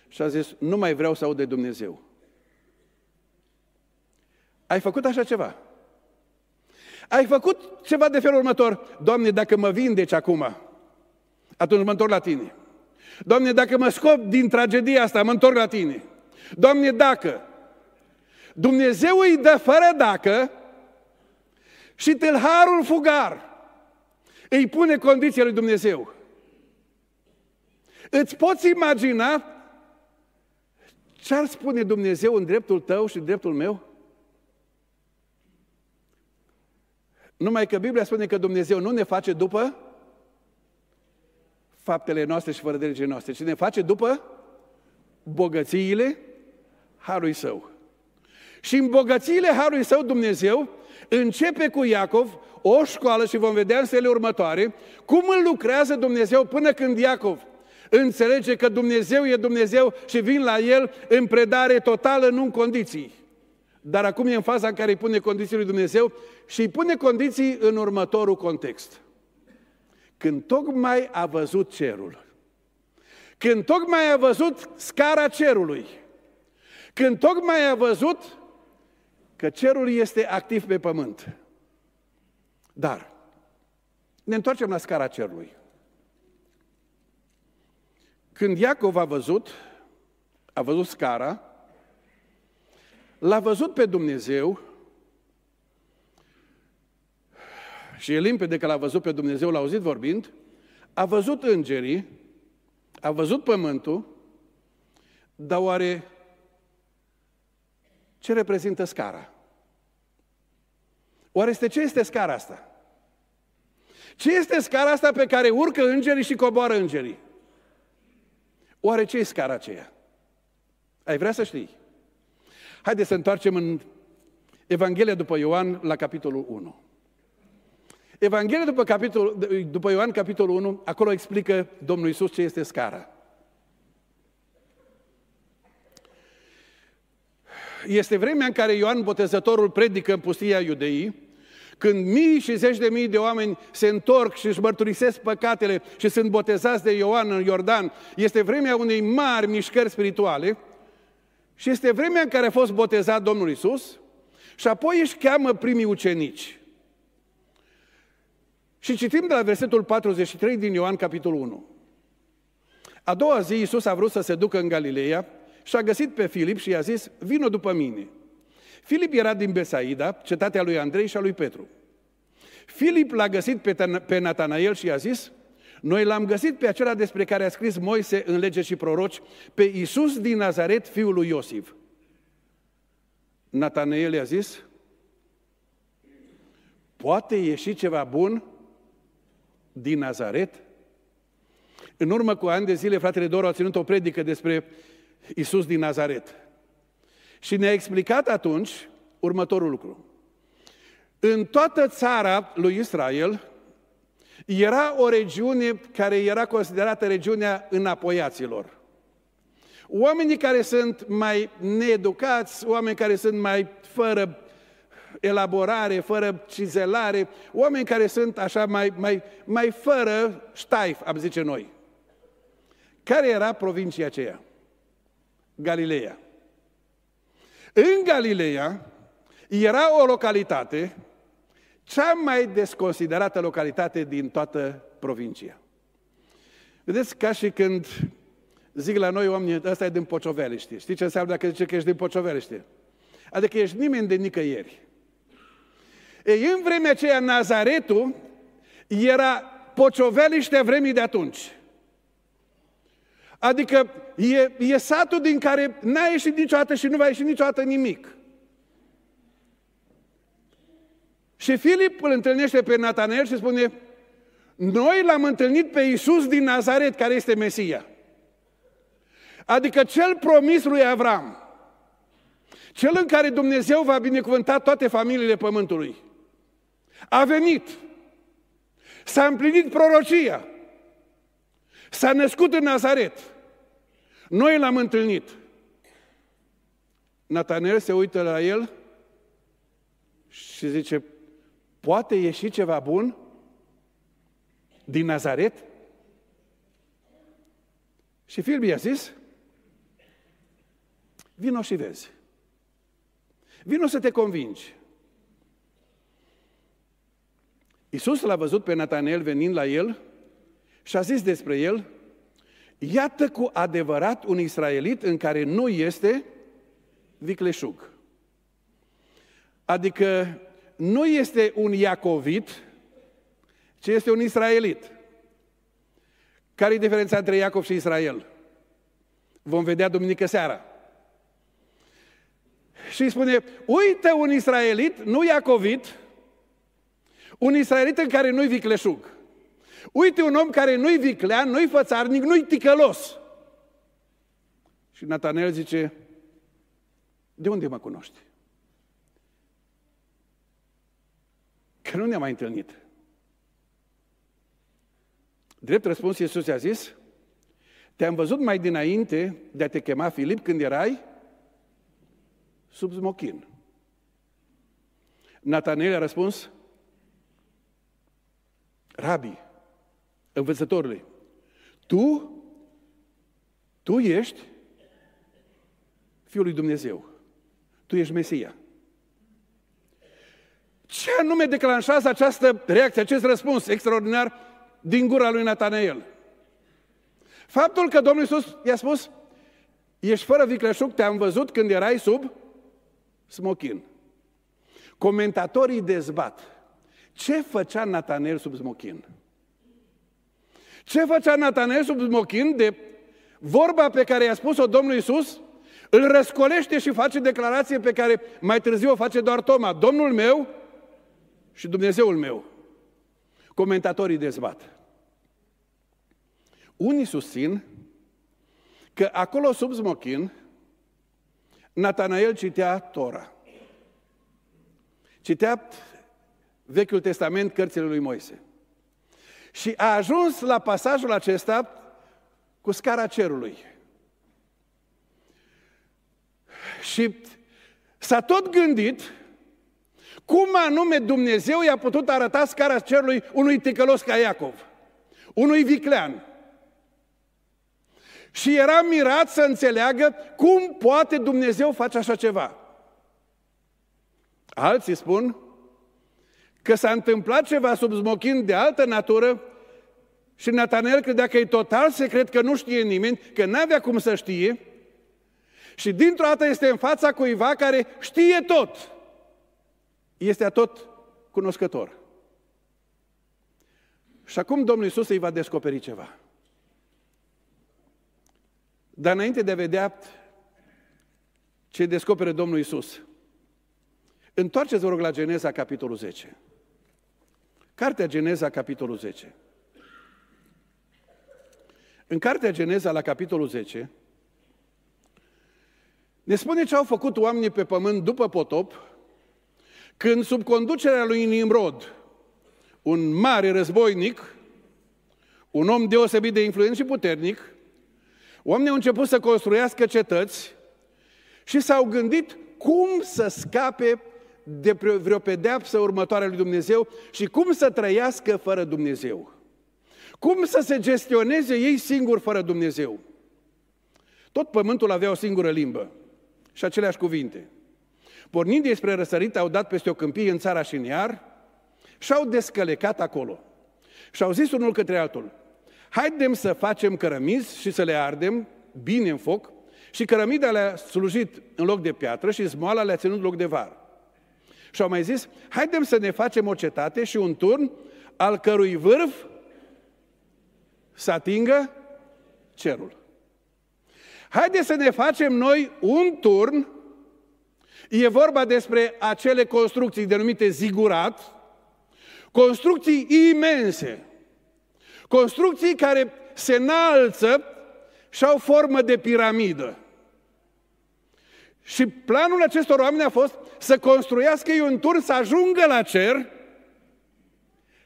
Și a zis, nu mai vreau să aud de Dumnezeu. Ai făcut așa ceva? Ai făcut ceva de felul următor. Doamne, dacă mă vindeci acum, atunci mă întorc la tine. Doamne, dacă mă scop din tragedia asta, mă întorc la tine. Doamne, dacă Dumnezeu îi dă fără dacă și tâlharul fugar îi pune condiția lui Dumnezeu. Îți poți imagina ce ar spune Dumnezeu în dreptul tău și în dreptul meu? Numai că Biblia spune că Dumnezeu nu ne face după faptele noastre și fără de legile noastre, ci ne face după bogățiile Harului Său. Și în bogățiile Harului Său Dumnezeu începe cu Iacov o școală și vom vedea în stele următoare cum îl lucrează Dumnezeu până când Iacov înțelege că Dumnezeu e Dumnezeu și vin la El în predare totală, nu în condiții. Dar acum e în faza în care îi pune condiții lui Dumnezeu și îi pune condiții în următorul context. Când tocmai a văzut cerul, când tocmai a văzut scara cerului, când tocmai a văzut că cerul este activ pe pământ. Dar, ne întoarcem la scara cerului. Când Iacov a văzut, a văzut scara, l-a văzut pe Dumnezeu și e limpede că l-a văzut pe Dumnezeu, l-a auzit vorbind, a văzut îngerii, a văzut pământul, dar oare ce reprezintă scara? Oare este ce este scara asta? Ce este scara asta pe care urcă îngerii și coboară îngerii? Oare ce e scara aceea? Ai vrea să știi? Haideți să întoarcem în Evanghelia după Ioan la capitolul 1. Evanghelia după, capitol, după Ioan, capitolul 1, acolo explică Domnul Isus ce este scara. Este vremea în care Ioan Botezătorul predică în pustia iudeii, când mii și zeci de mii de oameni se întorc și își mărturisesc păcatele și sunt botezați de Ioan în Iordan, este vremea unei mari mișcări spirituale și este vremea în care a fost botezat Domnul Isus și apoi își cheamă primii ucenici. Și citim de la versetul 43 din Ioan, capitolul 1. A doua zi Iisus a vrut să se ducă în Galileea și a găsit pe Filip și i-a zis, vină după mine. Filip era din Besaida, cetatea lui Andrei și a lui Petru. Filip l-a găsit pe, pe Natanael și i-a zis, noi l-am găsit pe acela despre care a scris Moise în lege și proroci, pe Iisus din Nazaret, fiul lui Iosif. Natanael i-a zis, poate ieși ceva bun din Nazaret? În urmă cu ani de zile, fratele Doru a ținut o predică despre Iisus din Nazaret. Și ne-a explicat atunci următorul lucru. În toată țara lui Israel Era o regiune care era considerată regiunea înapoiaților. Oamenii care sunt mai needucați, oameni care sunt mai fără elaborare, fără cizelare, oameni care sunt așa mai, mai, mai fără ștaif, am zice noi. Care era provincia aceea? Galileea. În Galileea era o localitate, cea mai desconsiderată localitate din toată provincia. Vedeți, ca și când zic la noi oamenii, ăsta e din Pocoveliște. Știi ce înseamnă dacă zice că ești din Pocoveliște? Adică ești nimeni de nicăieri. Ei, în vremea aceea, Nazaretul era Pocoveliște vremii de atunci. Adică e, e satul din care n-a ieșit niciodată și nu va ieși niciodată nimic. Și Filip îl întâlnește pe Natanael și spune, noi l-am întâlnit pe Iisus din Nazaret, care este Mesia. Adică cel promis lui Avram. Cel în care Dumnezeu va binecuvânta toate familiile pământului. A venit. S-a împlinit prorocia. S-a născut în Nazaret. Noi l-am întâlnit. Natanel se uită la el și zice, poate ieși ceva bun din Nazaret? Și Filip i-a zis, vino și vezi. Vino să te convingi. Iisus l-a văzut pe Natanel venind la el și a zis despre el, Iată cu adevărat un israelit în care nu este vicleșug. Adică nu este un iacovit, ci este un israelit. Care e diferența între Iacov și Israel? Vom vedea duminică seara. Și îi spune, uite un israelit, nu iacovit, un israelit în care nu-i vicleșug. Uite un om care nu-i viclean, nu-i fățarnic, nu-i ticălos. Și Natanel zice, de unde mă cunoști? Că nu ne-am mai întâlnit. Drept răspuns, Iisus a zis, te-am văzut mai dinainte de a te chema Filip când erai sub smochin. Natanel a răspuns, Rabi, învățătorului, tu, tu ești Fiul lui Dumnezeu. Tu ești Mesia. Ce anume declanșează această reacție, acest răspuns extraordinar din gura lui Natanael? Faptul că Domnul Iisus i-a spus, ești fără vicleșug, te-am văzut când erai sub smochin. Comentatorii dezbat. Ce făcea Natanael sub smochin? Ce făcea Natanael sub smochin de vorba pe care i-a spus-o Domnul Iisus? Îl răscolește și face declarație pe care mai târziu o face doar Toma. Domnul meu și Dumnezeul meu. Comentatorii dezbat. Unii susțin că acolo sub smochin Natanael citea Tora. Citea Vechiul Testament, cărțile lui Moise. Și a ajuns la pasajul acesta cu scara cerului. Și s-a tot gândit cum anume Dumnezeu i-a putut arăta scara cerului unui ticălos ca Iacov, unui viclean. Și era mirat să înțeleagă cum poate Dumnezeu face așa ceva. Alții spun că s-a întâmplat ceva sub smochin de altă natură și Natanel credea că e total secret, că nu știe nimeni, că n-avea cum să știe și dintr-o dată este în fața cuiva care știe tot. Este tot cunoscător. Și acum Domnul Iisus îi va descoperi ceva. Dar înainte de a vedea ce descoperă Domnul Iisus, întoarceți-vă rog la Geneza, capitolul 10. Cartea Geneza, capitolul 10. În cartea Geneza, la capitolul 10, ne spune ce au făcut oamenii pe pământ după potop, când sub conducerea lui Nimrod, un mare războinic, un om deosebit de influent și puternic, oamenii au început să construiască cetăți și s-au gândit cum să scape de vreo pedeapsă următoare lui Dumnezeu și cum să trăiască fără Dumnezeu. Cum să se gestioneze ei singuri fără Dumnezeu. Tot pământul avea o singură limbă și aceleași cuvinte. Pornind despre răsărit, au dat peste o câmpie în țara și în iar și au descălecat acolo. Și au zis unul către altul, haidem să facem cărămizi și să le ardem bine în foc și cărămida le-a slujit în loc de piatră și zmoala le-a ținut loc de var. Și au mai zis, haidem să ne facem o cetate și un turn al cărui vârf să atingă cerul. Haideți să ne facem noi un turn, e vorba despre acele construcții denumite zigurat, construcții imense, construcții care se înalță și au formă de piramidă. Și planul acestor oameni a fost să construiască ei un turn, să ajungă la cer,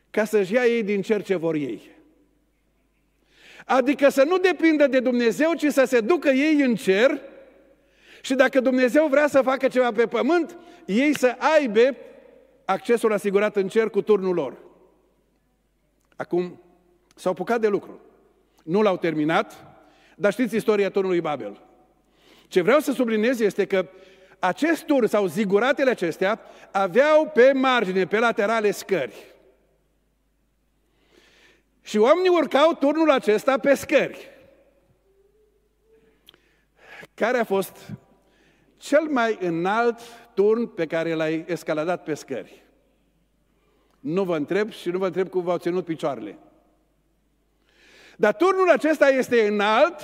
ca să-și ia ei din cer ce vor ei. Adică să nu depindă de Dumnezeu, ci să se ducă ei în cer și dacă Dumnezeu vrea să facă ceva pe pământ, ei să aibă accesul asigurat în cer cu turnul lor. Acum s-au pucat de lucru. Nu l-au terminat, dar știți istoria turnului Babel. Ce vreau să subliniez este că acest turn sau ziguratele acestea aveau pe margine, pe laterale scări. Și oamenii urcau turnul acesta pe scări. Care a fost cel mai înalt turn pe care l-ai escaladat pe scări? Nu vă întreb și nu vă întreb cum v-au ținut picioarele. Dar turnul acesta este înalt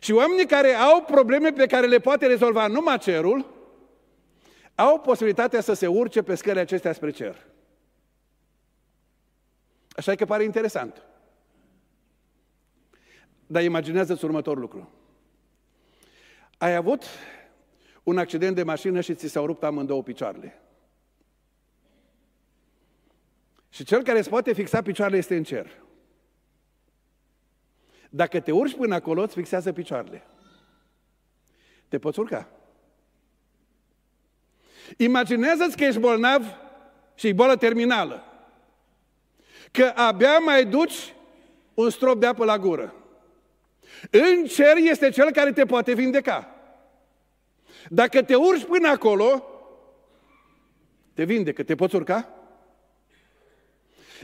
și oamenii care au probleme pe care le poate rezolva numai cerul, au posibilitatea să se urce pe scările acestea spre cer. Așa că pare interesant. Dar imaginează-ți următorul lucru. Ai avut un accident de mașină și ți s-au rupt amândouă picioarele. Și cel care îți poate fixa picioarele este în cer. Dacă te urci până acolo, îți fixează picioarele. Te poți urca. Imaginează-ți că ești bolnav și e boală terminală că abia mai duci un strop de apă la gură. În cer este cel care te poate vindeca. Dacă te urci până acolo, te vindecă, te poți urca?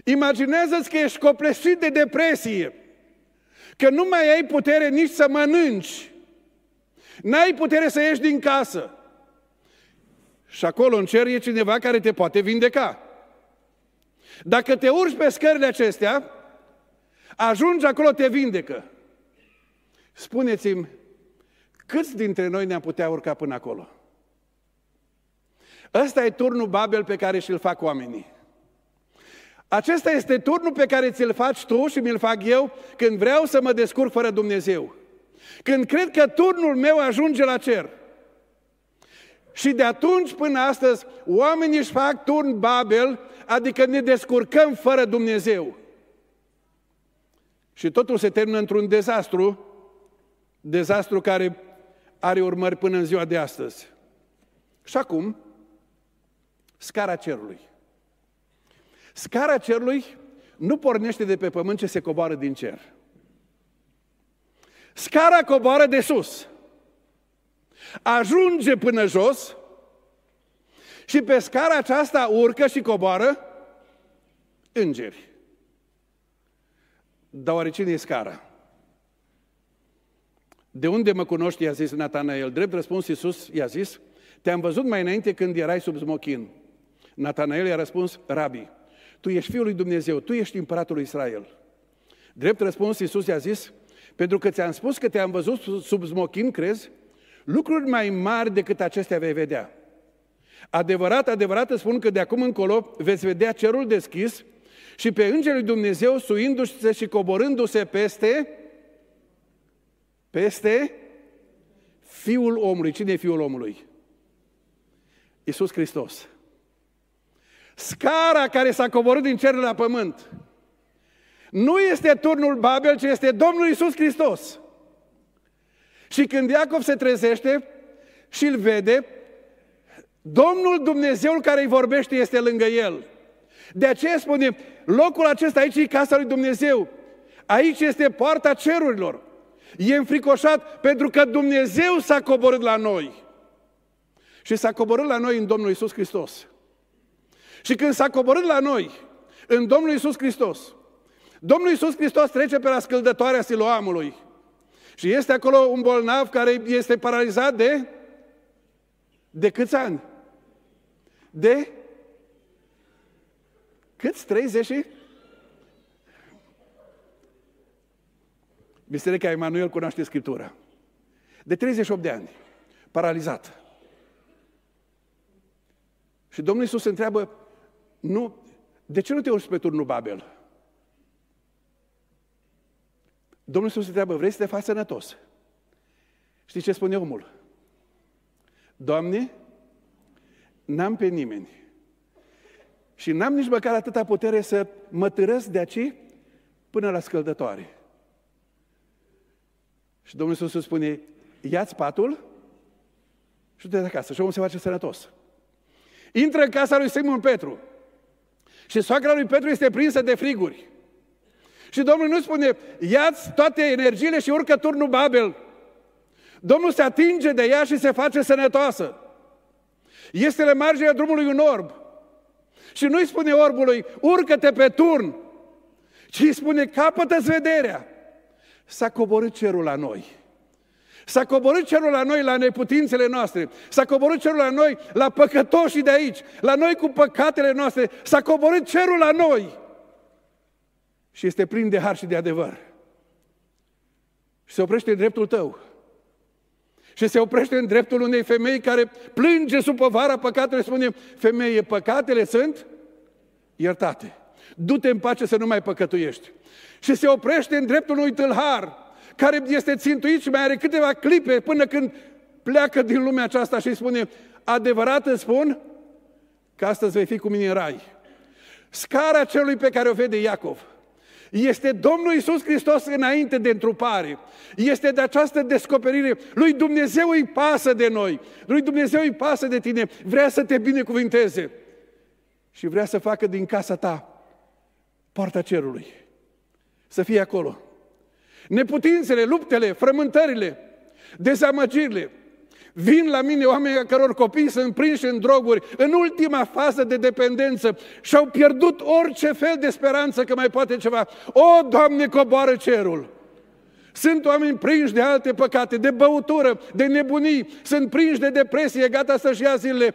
Imaginează-ți că ești copleșit de depresie, că nu mai ai putere nici să mănânci, n-ai putere să ieși din casă. Și acolo în cer e cineva care te poate vindeca. Dacă te urci pe scările acestea, ajungi acolo, te vindecă. Spuneți-mi, câți dintre noi ne-am putea urca până acolo? Ăsta e turnul Babel pe care și-l fac oamenii. Acesta este turnul pe care ți-l faci tu și mi-l fac eu când vreau să mă descurc fără Dumnezeu. Când cred că turnul meu ajunge la cer. Și de atunci până astăzi, oamenii își fac turn Babel adică ne descurcăm fără Dumnezeu. Și totul se termină într-un dezastru, dezastru care are urmări până în ziua de astăzi. Și acum, scara cerului. Scara cerului nu pornește de pe pământ ce se coboară din cer. Scara coboară de sus. Ajunge până jos și pe scara aceasta urcă și coboară îngeri. Dar oare cine e scara? De unde mă cunoști, i-a zis Natanael. Drept răspuns Iisus i-a zis, te-am văzut mai înainte când erai sub smochin. Natanael i-a răspuns, Rabi, tu ești Fiul lui Dumnezeu, tu ești împăratul lui Israel. Drept răspuns Iisus i-a zis, pentru că ți-am spus că te-am văzut sub smochin, crezi? Lucruri mai mari decât acestea vei vedea. Adevărat, adevărat îți spun că de acum încolo veți vedea cerul deschis și pe Îngerul Dumnezeu suindu-se și coborându-se peste, peste Fiul omului. Cine e Fiul omului? Iisus Hristos. Scara care s-a coborât din cer la pământ. Nu este turnul Babel, ci este Domnul Isus Hristos. Și când Iacov se trezește și îl vede, Domnul Dumnezeul care îi vorbește este lângă el. De aceea spune, locul acesta aici e casa lui Dumnezeu. Aici este poarta cerurilor. E înfricoșat pentru că Dumnezeu s-a coborât la noi. Și s-a coborât la noi în Domnul Isus Hristos. Și când s-a coborât la noi, în Domnul Isus Hristos, Domnul Isus Hristos trece pe la scăldătoarea Siloamului. Și este acolo un bolnav care este paralizat de... De câți ani? De... Câți? 30 și... Biserica Emanuel cunoaște Scriptura. De 38 de ani, paralizat. Și Domnul Iisus se întreabă, nu, de ce nu te urci pe turnul Babel? Domnul Iisus se întreabă, vrei să te faci sănătos? Știi ce spune omul? Doamne, n-am pe nimeni. Și n-am nici măcar atâta putere să mă târăsc de aici până la scăldătoare. Și Domnul Iisus spune, ia-ți patul și du-te de acasă și omul se face sănătos. Intră în casa lui Simon Petru. Și soacra lui Petru este prinsă de friguri. Și Domnul nu spune, ia-ți toate energiile și urcă turnul Babel. Domnul se atinge de ea și se face sănătoasă. Este la marginea drumului un orb. Și nu-i spune orbului, urcă-te pe turn, ci îi spune, capătă-ți vederea. S-a coborât cerul la noi. S-a coborât cerul la noi, la neputințele noastre. S-a coborât cerul la noi, la păcătoșii de aici. La noi cu păcatele noastre. S-a coborât cerul la noi. Și este plin de har și de adevăr. Și se oprește în dreptul tău. Și se oprește în dreptul unei femei care plânge sub povara păcatelor și spune, femeie, păcatele sunt iertate. Du-te în pace să nu mai păcătuiești. Și se oprește în dreptul unui tâlhar care este țintuit și mai are câteva clipe până când pleacă din lumea aceasta și îi spune, adevărat îți spun că astăzi vei fi cu mine în rai. Scara celui pe care o vede Iacov este Domnul Isus Hristos înainte de întrupare. Este de această descoperire. Lui Dumnezeu îi pasă de noi. Lui Dumnezeu îi pasă de tine. Vrea să te binecuvinteze. Și vrea să facă din casa ta poarta cerului. Să fie acolo. Neputințele, luptele, frământările, dezamăgirile, Vin la mine oameni a căror copii sunt prinși în droguri, în ultima fază de dependență și au pierdut orice fel de speranță că mai poate ceva. O, Doamne, coboară cerul! Sunt oameni prinși de alte păcate, de băutură, de nebunii, sunt prinși de depresie, gata să-și ia zilele.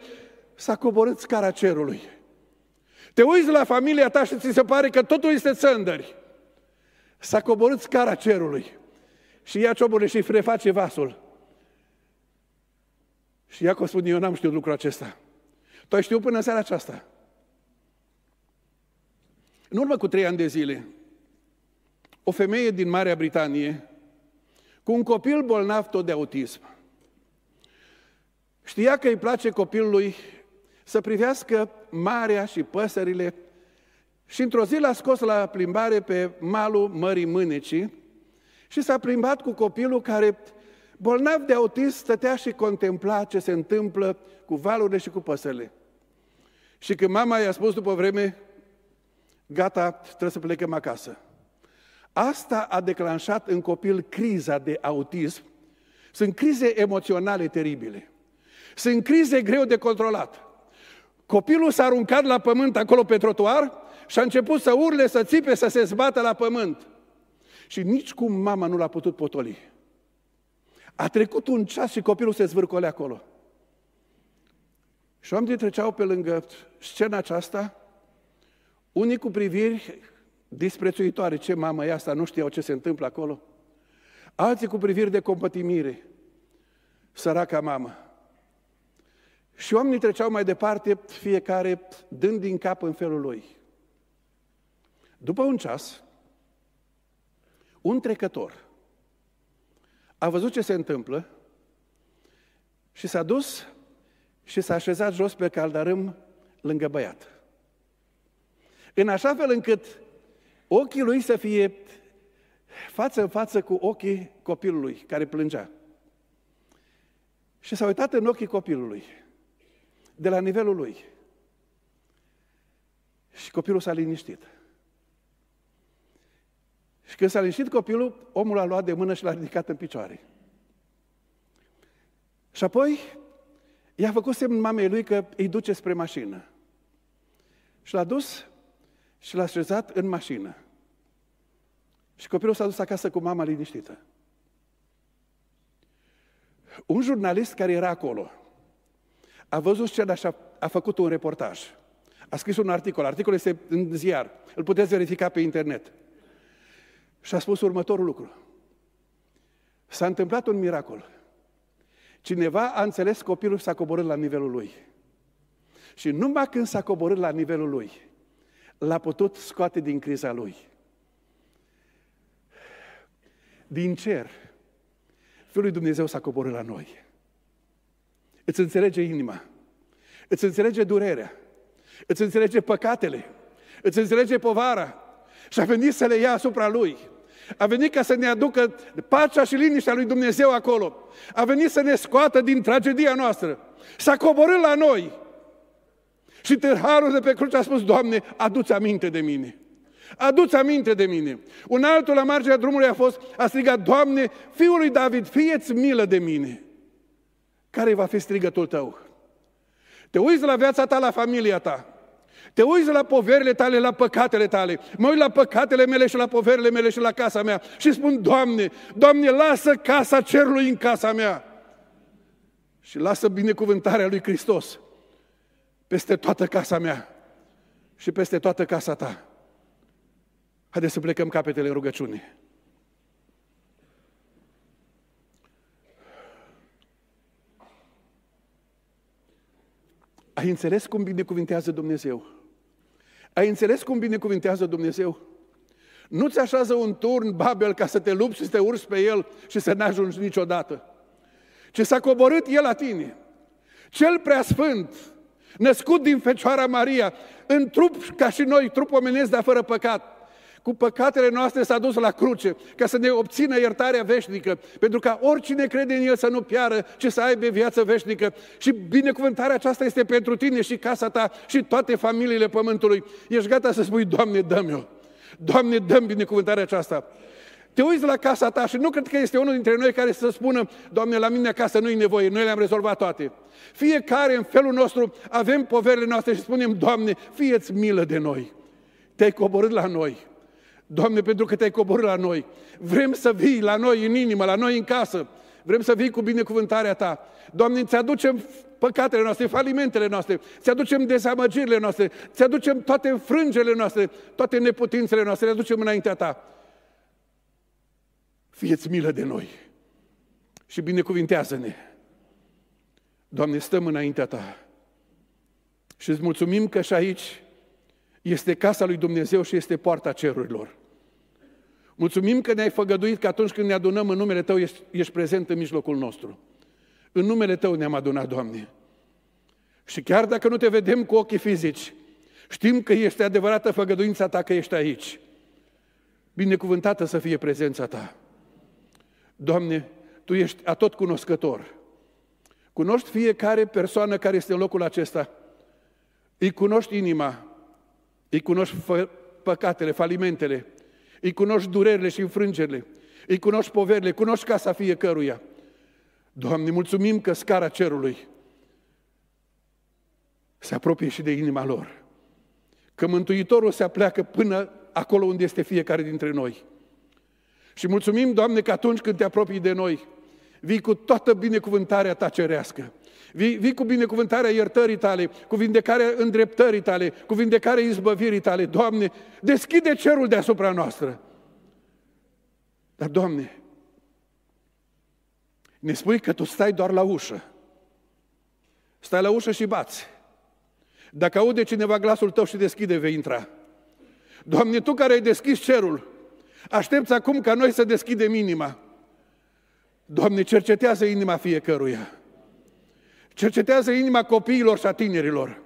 S-a coborât scara cerului. Te uiți la familia ta și ți se pare că totul este țăndări. S-a coborât scara cerului. Și ia cioburile și reface vasul. Și Iacov spune, eu n-am știut lucrul acesta. Tu ai știut până în seara aceasta. În urmă cu trei ani de zile, o femeie din Marea Britanie, cu un copil bolnav tot de autism, știa că îi place copilului să privească marea și păsările și într-o zi l-a scos la plimbare pe malul Mării Mânecii și s-a plimbat cu copilul care bolnav de autism stătea și contempla ce se întâmplă cu valurile și cu păsările. Și când mama i-a spus după vreme, gata, trebuie să plecăm acasă. Asta a declanșat în copil criza de autism. Sunt crize emoționale teribile. Sunt crize greu de controlat. Copilul s-a aruncat la pământ acolo pe trotuar și a început să urle, să țipe, să se zbată la pământ. Și nici cum mama nu l-a putut potoli. A trecut un ceas și copilul se zvârcole acolo. Și oamenii treceau pe lângă scena aceasta, unii cu priviri disprețuitoare, ce mamă e asta, nu știau ce se întâmplă acolo. Alții cu priviri de compătimire, săraca mamă. Și oamenii treceau mai departe, fiecare dând din cap în felul lui. După un ceas, un trecător, a văzut ce se întâmplă și s-a dus și s-a așezat jos pe caldarâm lângă băiat. în așa fel încât ochii lui să fie față în față cu ochii copilului care plângea. Și s-a uitat în ochii copilului, de la nivelul lui. Și copilul s-a liniștit. Și când s-a liniștit copilul, omul a luat de mână și l-a ridicat în picioare. Și apoi i-a făcut semn mamei lui că îi duce spre mașină. Și l-a dus și l-a așezat în mașină. Și copilul s-a dus acasă cu mama liniștită. Un jurnalist care era acolo a văzut scena și a, a făcut un reportaj. A scris un articol. Articolul este în ziar. Îl puteți verifica pe internet. Și a spus următorul lucru. S-a întâmplat un miracol. Cineva a înțeles copilul și s-a coborât la nivelul lui. Și numai când s-a coborât la nivelul lui, l-a putut scoate din criza lui. Din cer, Fiul lui Dumnezeu s-a coborât la noi. Îți înțelege inima, îți înțelege durerea, îți înțelege păcatele, îți înțelege povara și a venit să le ia asupra Lui. A venit ca să ne aducă pacea și liniștea lui Dumnezeu acolo. A venit să ne scoată din tragedia noastră. S-a coborât la noi. Și târharul de pe cruce a spus, Doamne, aduți aminte de mine. Aduți aminte de mine. Un altul la marginea drumului a fost, a strigat, Doamne, Fiul lui David, fieți milă de mine. Care va fi strigătul tău? Te uiți la viața ta, la familia ta. Te uiți la poverile tale, la păcatele tale. Mă uit la păcatele mele și la poverile mele și la casa mea și spun, Doamne, Doamne, lasă casa cerului în casa mea. Și lasă binecuvântarea lui Hristos peste toată casa mea și peste toată casa ta. Haideți să plecăm capetele în rugăciune. Ai înțeles cum binecuvintează Dumnezeu? Ai înțeles cum binecuvintează Dumnezeu? Nu ți așează un turn Babel ca să te lupți și să te urci pe el și să n-ajungi niciodată. Ce s-a coborât el la tine. Cel preasfânt, născut din Fecioara Maria, în trup ca și noi, trup omenesc, dar fără păcat, cu păcatele noastre s-a dus la cruce, ca să ne obțină iertarea veșnică, pentru ca oricine crede în El să nu piară, ci să aibă viață veșnică. Și binecuvântarea aceasta este pentru tine și casa ta și toate familiile pământului. Ești gata să spui, Doamne, dă-mi-o. Doamne, dăm binecuvântarea aceasta. Te uiți la casa ta și nu cred că este unul dintre noi care să spună, Doamne, la mine acasă nu-i nevoie, noi le-am rezolvat toate. Fiecare în felul nostru avem poverile noastre și spunem, Doamne, fieți milă de noi. Te-ai coborât la noi. Doamne, pentru că te-ai coborât la noi. Vrem să vii la noi în inimă, la noi în casă. Vrem să vii cu binecuvântarea Ta. Doamne, ți aducem păcatele noastre, falimentele noastre, ți aducem dezamăgirile noastre, ți aducem toate înfrângele noastre, toate neputințele noastre, le aducem înaintea Ta. Fieți milă de noi și binecuvintează-ne. Doamne, stăm înaintea Ta și îți mulțumim că și aici este casa lui Dumnezeu și este poarta cerurilor. Mulțumim că ne-ai făgăduit că atunci când ne adunăm în numele Tău, ești, ești prezent în mijlocul nostru. În numele Tău ne-am adunat, Doamne. Și chiar dacă nu te vedem cu ochii fizici, știm că este adevărată făgăduința Ta că ești aici. Binecuvântată să fie prezența Ta. Doamne, Tu ești atot cunoscător. Cunoști fiecare persoană care este în locul acesta. Îi cunoști inima, îi cunoști păcatele, falimentele, îi cunoști durerile și înfrângerile, îi cunoști poverile, cunoști casa fiecăruia. Doamne, mulțumim că scara cerului se apropie și de inima lor. Că Mântuitorul se apleacă până acolo unde este fiecare dintre noi. Și mulțumim, Doamne, că atunci când te apropii de noi, vii cu toată binecuvântarea ta cerească. Vii, vii cu binecuvântarea iertării tale, cu vindecarea îndreptării tale, cu vindecarea izbăvirii tale. Doamne, deschide cerul deasupra noastră. Dar, Doamne, ne spui că Tu stai doar la ușă. Stai la ușă și bați. Dacă aude cineva glasul tău și deschide, vei intra. Doamne, Tu care ai deschis cerul, aștepți acum ca noi să deschidem inima. Doamne, cercetează inima fiecăruia. Cercetează inima copiilor și a tinerilor.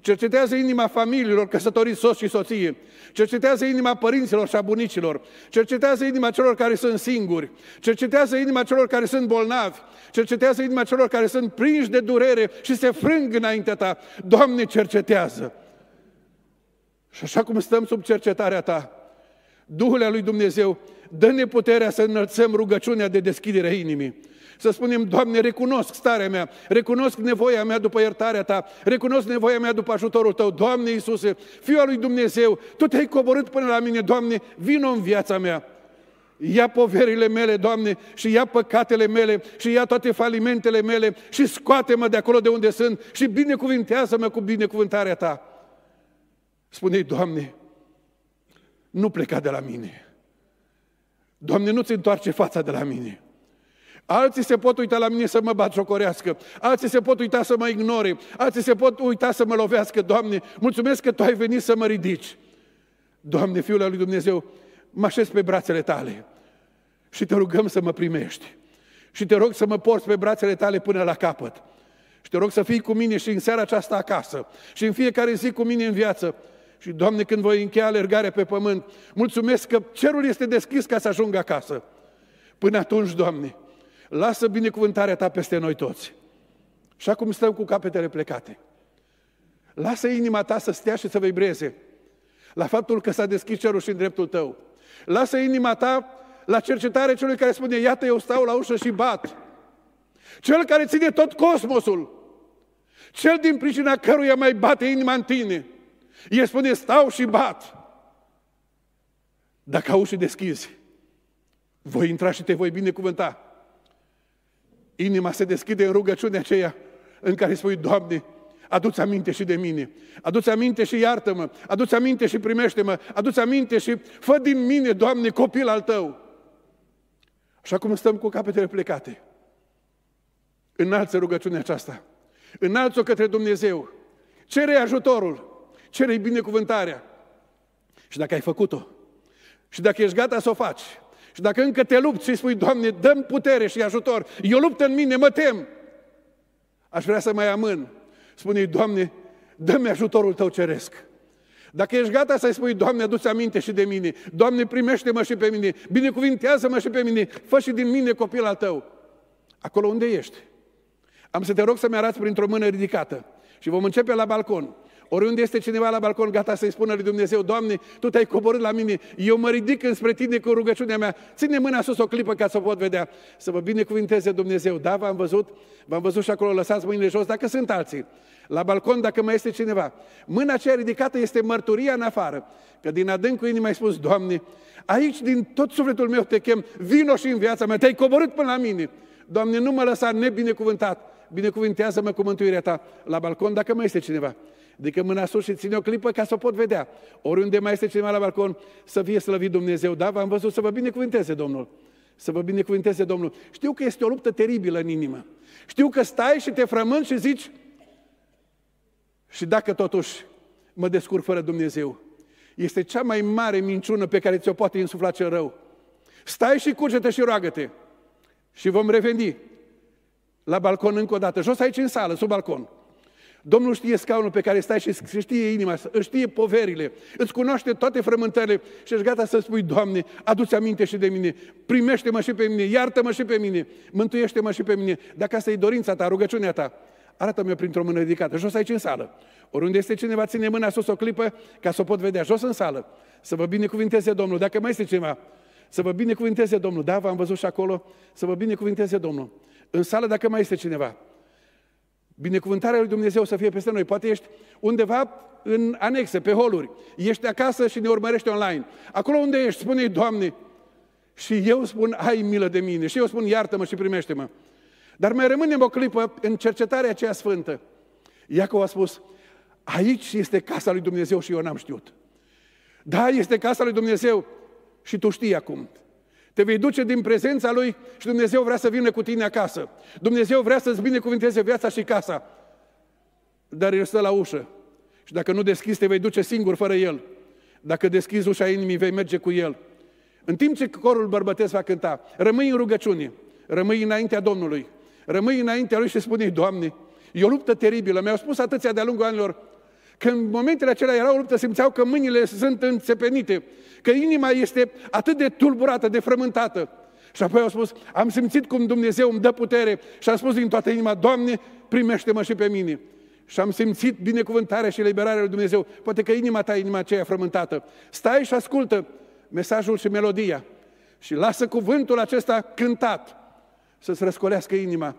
Cercetează inima familiilor căsătoriți soț și soție. Cercetează inima părinților și a bunicilor. Cercetează inima celor care sunt singuri. Cercetează inima celor care sunt bolnavi. Cercetează inima celor care sunt prinși de durere și se frâng înaintea ta. Doamne, cercetează! Și așa cum stăm sub cercetarea ta, Duhul lui Dumnezeu, dă-ne puterea să înălțăm rugăciunea de deschidere a inimii. Să spunem, Doamne, recunosc starea mea, recunosc nevoia mea după iertarea Ta, recunosc nevoia mea după ajutorul Tău. Doamne Iisuse, Fiul al lui Dumnezeu, Tu te-ai coborât până la mine, Doamne, vino în viața mea. Ia poverile mele, Doamne, și ia păcatele mele, și ia toate falimentele mele, și scoate-mă de acolo de unde sunt, și binecuvintează-mă cu binecuvântarea Ta. Spune-i, Doamne, nu pleca de la mine. Doamne, nu-ți întoarce fața de la mine. Alții se pot uita la mine să mă batjocorească, alții se pot uita să mă ignore, alții se pot uita să mă lovească. Doamne, mulțumesc că Tu ai venit să mă ridici. Doamne, Fiul al lui Dumnezeu, mă așez pe brațele Tale și Te rugăm să mă primești. Și Te rog să mă porți pe brațele Tale până la capăt. Și Te rog să fii cu mine și în seara aceasta acasă și în fiecare zi cu mine în viață. Și, Doamne, când voi încheia alergarea pe pământ, mulțumesc că cerul este deschis ca să ajung acasă. Până atunci, Doamne, lasă binecuvântarea Ta peste noi toți. Și acum stăm cu capetele plecate. Lasă inima ta să stea și să vibreze la faptul că s-a deschis cerul și în dreptul tău. Lasă inima ta la cercetare celui care spune, iată eu stau la ușă și bat. Cel care ține tot cosmosul. Cel din pricina căruia mai bate inima în tine. El spune, stau și bat. Dacă auzi și deschizi, voi intra și te voi binecuvânta. Inima se deschide în rugăciunea aceea în care spui, Doamne, aduți aminte și de mine, aduți aminte și iartă-mă, aduți aminte și primește-mă, aduți aminte și fă din mine, Doamne, copil al Tău. Așa cum stăm cu capetele plecate, înalță rugăciunea aceasta, înalță-o către Dumnezeu, cere ajutorul, cere binecuvântarea. Și dacă ai făcut-o, și dacă ești gata să o faci, și dacă încă te lupți și spui, Doamne, dăm putere și ajutor, eu lupt în mine, mă tem, aș vrea să mai amân. Spune-i, Doamne, dă-mi ajutorul Tău ceresc. Dacă ești gata să-i spui, Doamne, adu aminte și de mine, Doamne, primește-mă și pe mine, binecuvintează-mă și pe mine, fă și din mine copil al Tău. Acolo unde ești? Am să te rog să-mi arăți printr-o mână ridicată și vom începe la balcon. Oriunde este cineva la balcon gata să-i spună lui Dumnezeu, Doamne, Tu te-ai coborât la mine, eu mă ridic înspre Tine cu rugăciunea mea, ține mâna sus o clipă ca să o pot vedea, să vă binecuvinteze Dumnezeu. Da, v-am văzut, v-am văzut și acolo, lăsați mâinile jos, dacă sunt alții. La balcon, dacă mai este cineva. Mâna aceea ridicată este mărturia în afară, că din adâncul inimii ai spus, Doamne, aici din tot sufletul meu te chem, vino și în viața mea, te-ai coborât până la mine. Doamne, nu mă lăsa nebinecuvântat, binecuvintează-mă cu mântuirea Ta. La balcon, dacă mai este cineva. Adică mâna sus și ține o clipă ca să o pot vedea. Oriunde mai este cineva la balcon, să fie slăvit Dumnezeu. Da, v-am văzut să vă binecuvânteze Domnul. Să vă binecuvânteze Domnul. Știu că este o luptă teribilă în inimă. Știu că stai și te frământ și zici, și dacă totuși mă descurc fără Dumnezeu, este cea mai mare minciună pe care ți-o poate insufla cel rău. Stai și curge-te și roagă-te. Și vom reveni la balcon încă o dată, jos aici în sală, sub balcon. Domnul știe scaunul pe care stai și știe inima, își știe poverile, îți cunoaște toate frământările și ești gata să spui, Doamne, adu-ți aminte și de mine, primește-mă și pe mine, iartă-mă și pe mine, mântuiește-mă și pe mine. Dacă asta e dorința ta, rugăciunea ta, arată-mi printr-o mână ridicată, jos aici în sală. Oriunde este cineva, ține mâna sus o clipă ca să o pot vedea, jos în sală. Să vă binecuvinteze Domnul. Dacă mai este cineva, să vă binecuvinteze Domnul. Da, v-am văzut și acolo, să vă binecuvinteze Domnul. În sală, dacă mai este cineva, Binecuvântarea lui Dumnezeu să fie peste noi. Poate ești undeva în anexe, pe holuri. Ești acasă și ne urmărești online. Acolo unde ești, spune Doamne, și eu spun, ai milă de mine. Și eu spun, iartă-mă și primește-mă. Dar mai rămânem o clipă în cercetarea aceea sfântă. Iacov a spus, aici este casa lui Dumnezeu și eu n-am știut. Da, este casa lui Dumnezeu și tu știi acum. Te vei duce din prezența Lui și Dumnezeu vrea să vină cu tine acasă. Dumnezeu vrea să-ți binecuvinteze viața și casa. Dar El stă la ușă. Și dacă nu deschizi, te vei duce singur fără El. Dacă deschizi ușa inimii, vei merge cu El. În timp ce corul bărbătesc va cânta, rămâi în rugăciune, rămâi înaintea Domnului, rămâi înaintea Lui și spune Doamne, e o luptă teribilă. Mi-au spus atâția de-a lungul anilor că în momentele acelea erau luptă, simțeau că mâinile sunt înțepenite, că inima este atât de tulburată, de frământată. Și apoi au spus, am simțit cum Dumnezeu îmi dă putere și am spus din toată inima, Doamne, primește-mă și pe mine. Și am simțit binecuvântarea și liberarea lui Dumnezeu. Poate că inima ta, inima aceea frământată. Stai și ascultă mesajul și melodia și lasă cuvântul acesta cântat să-ți răscolească inima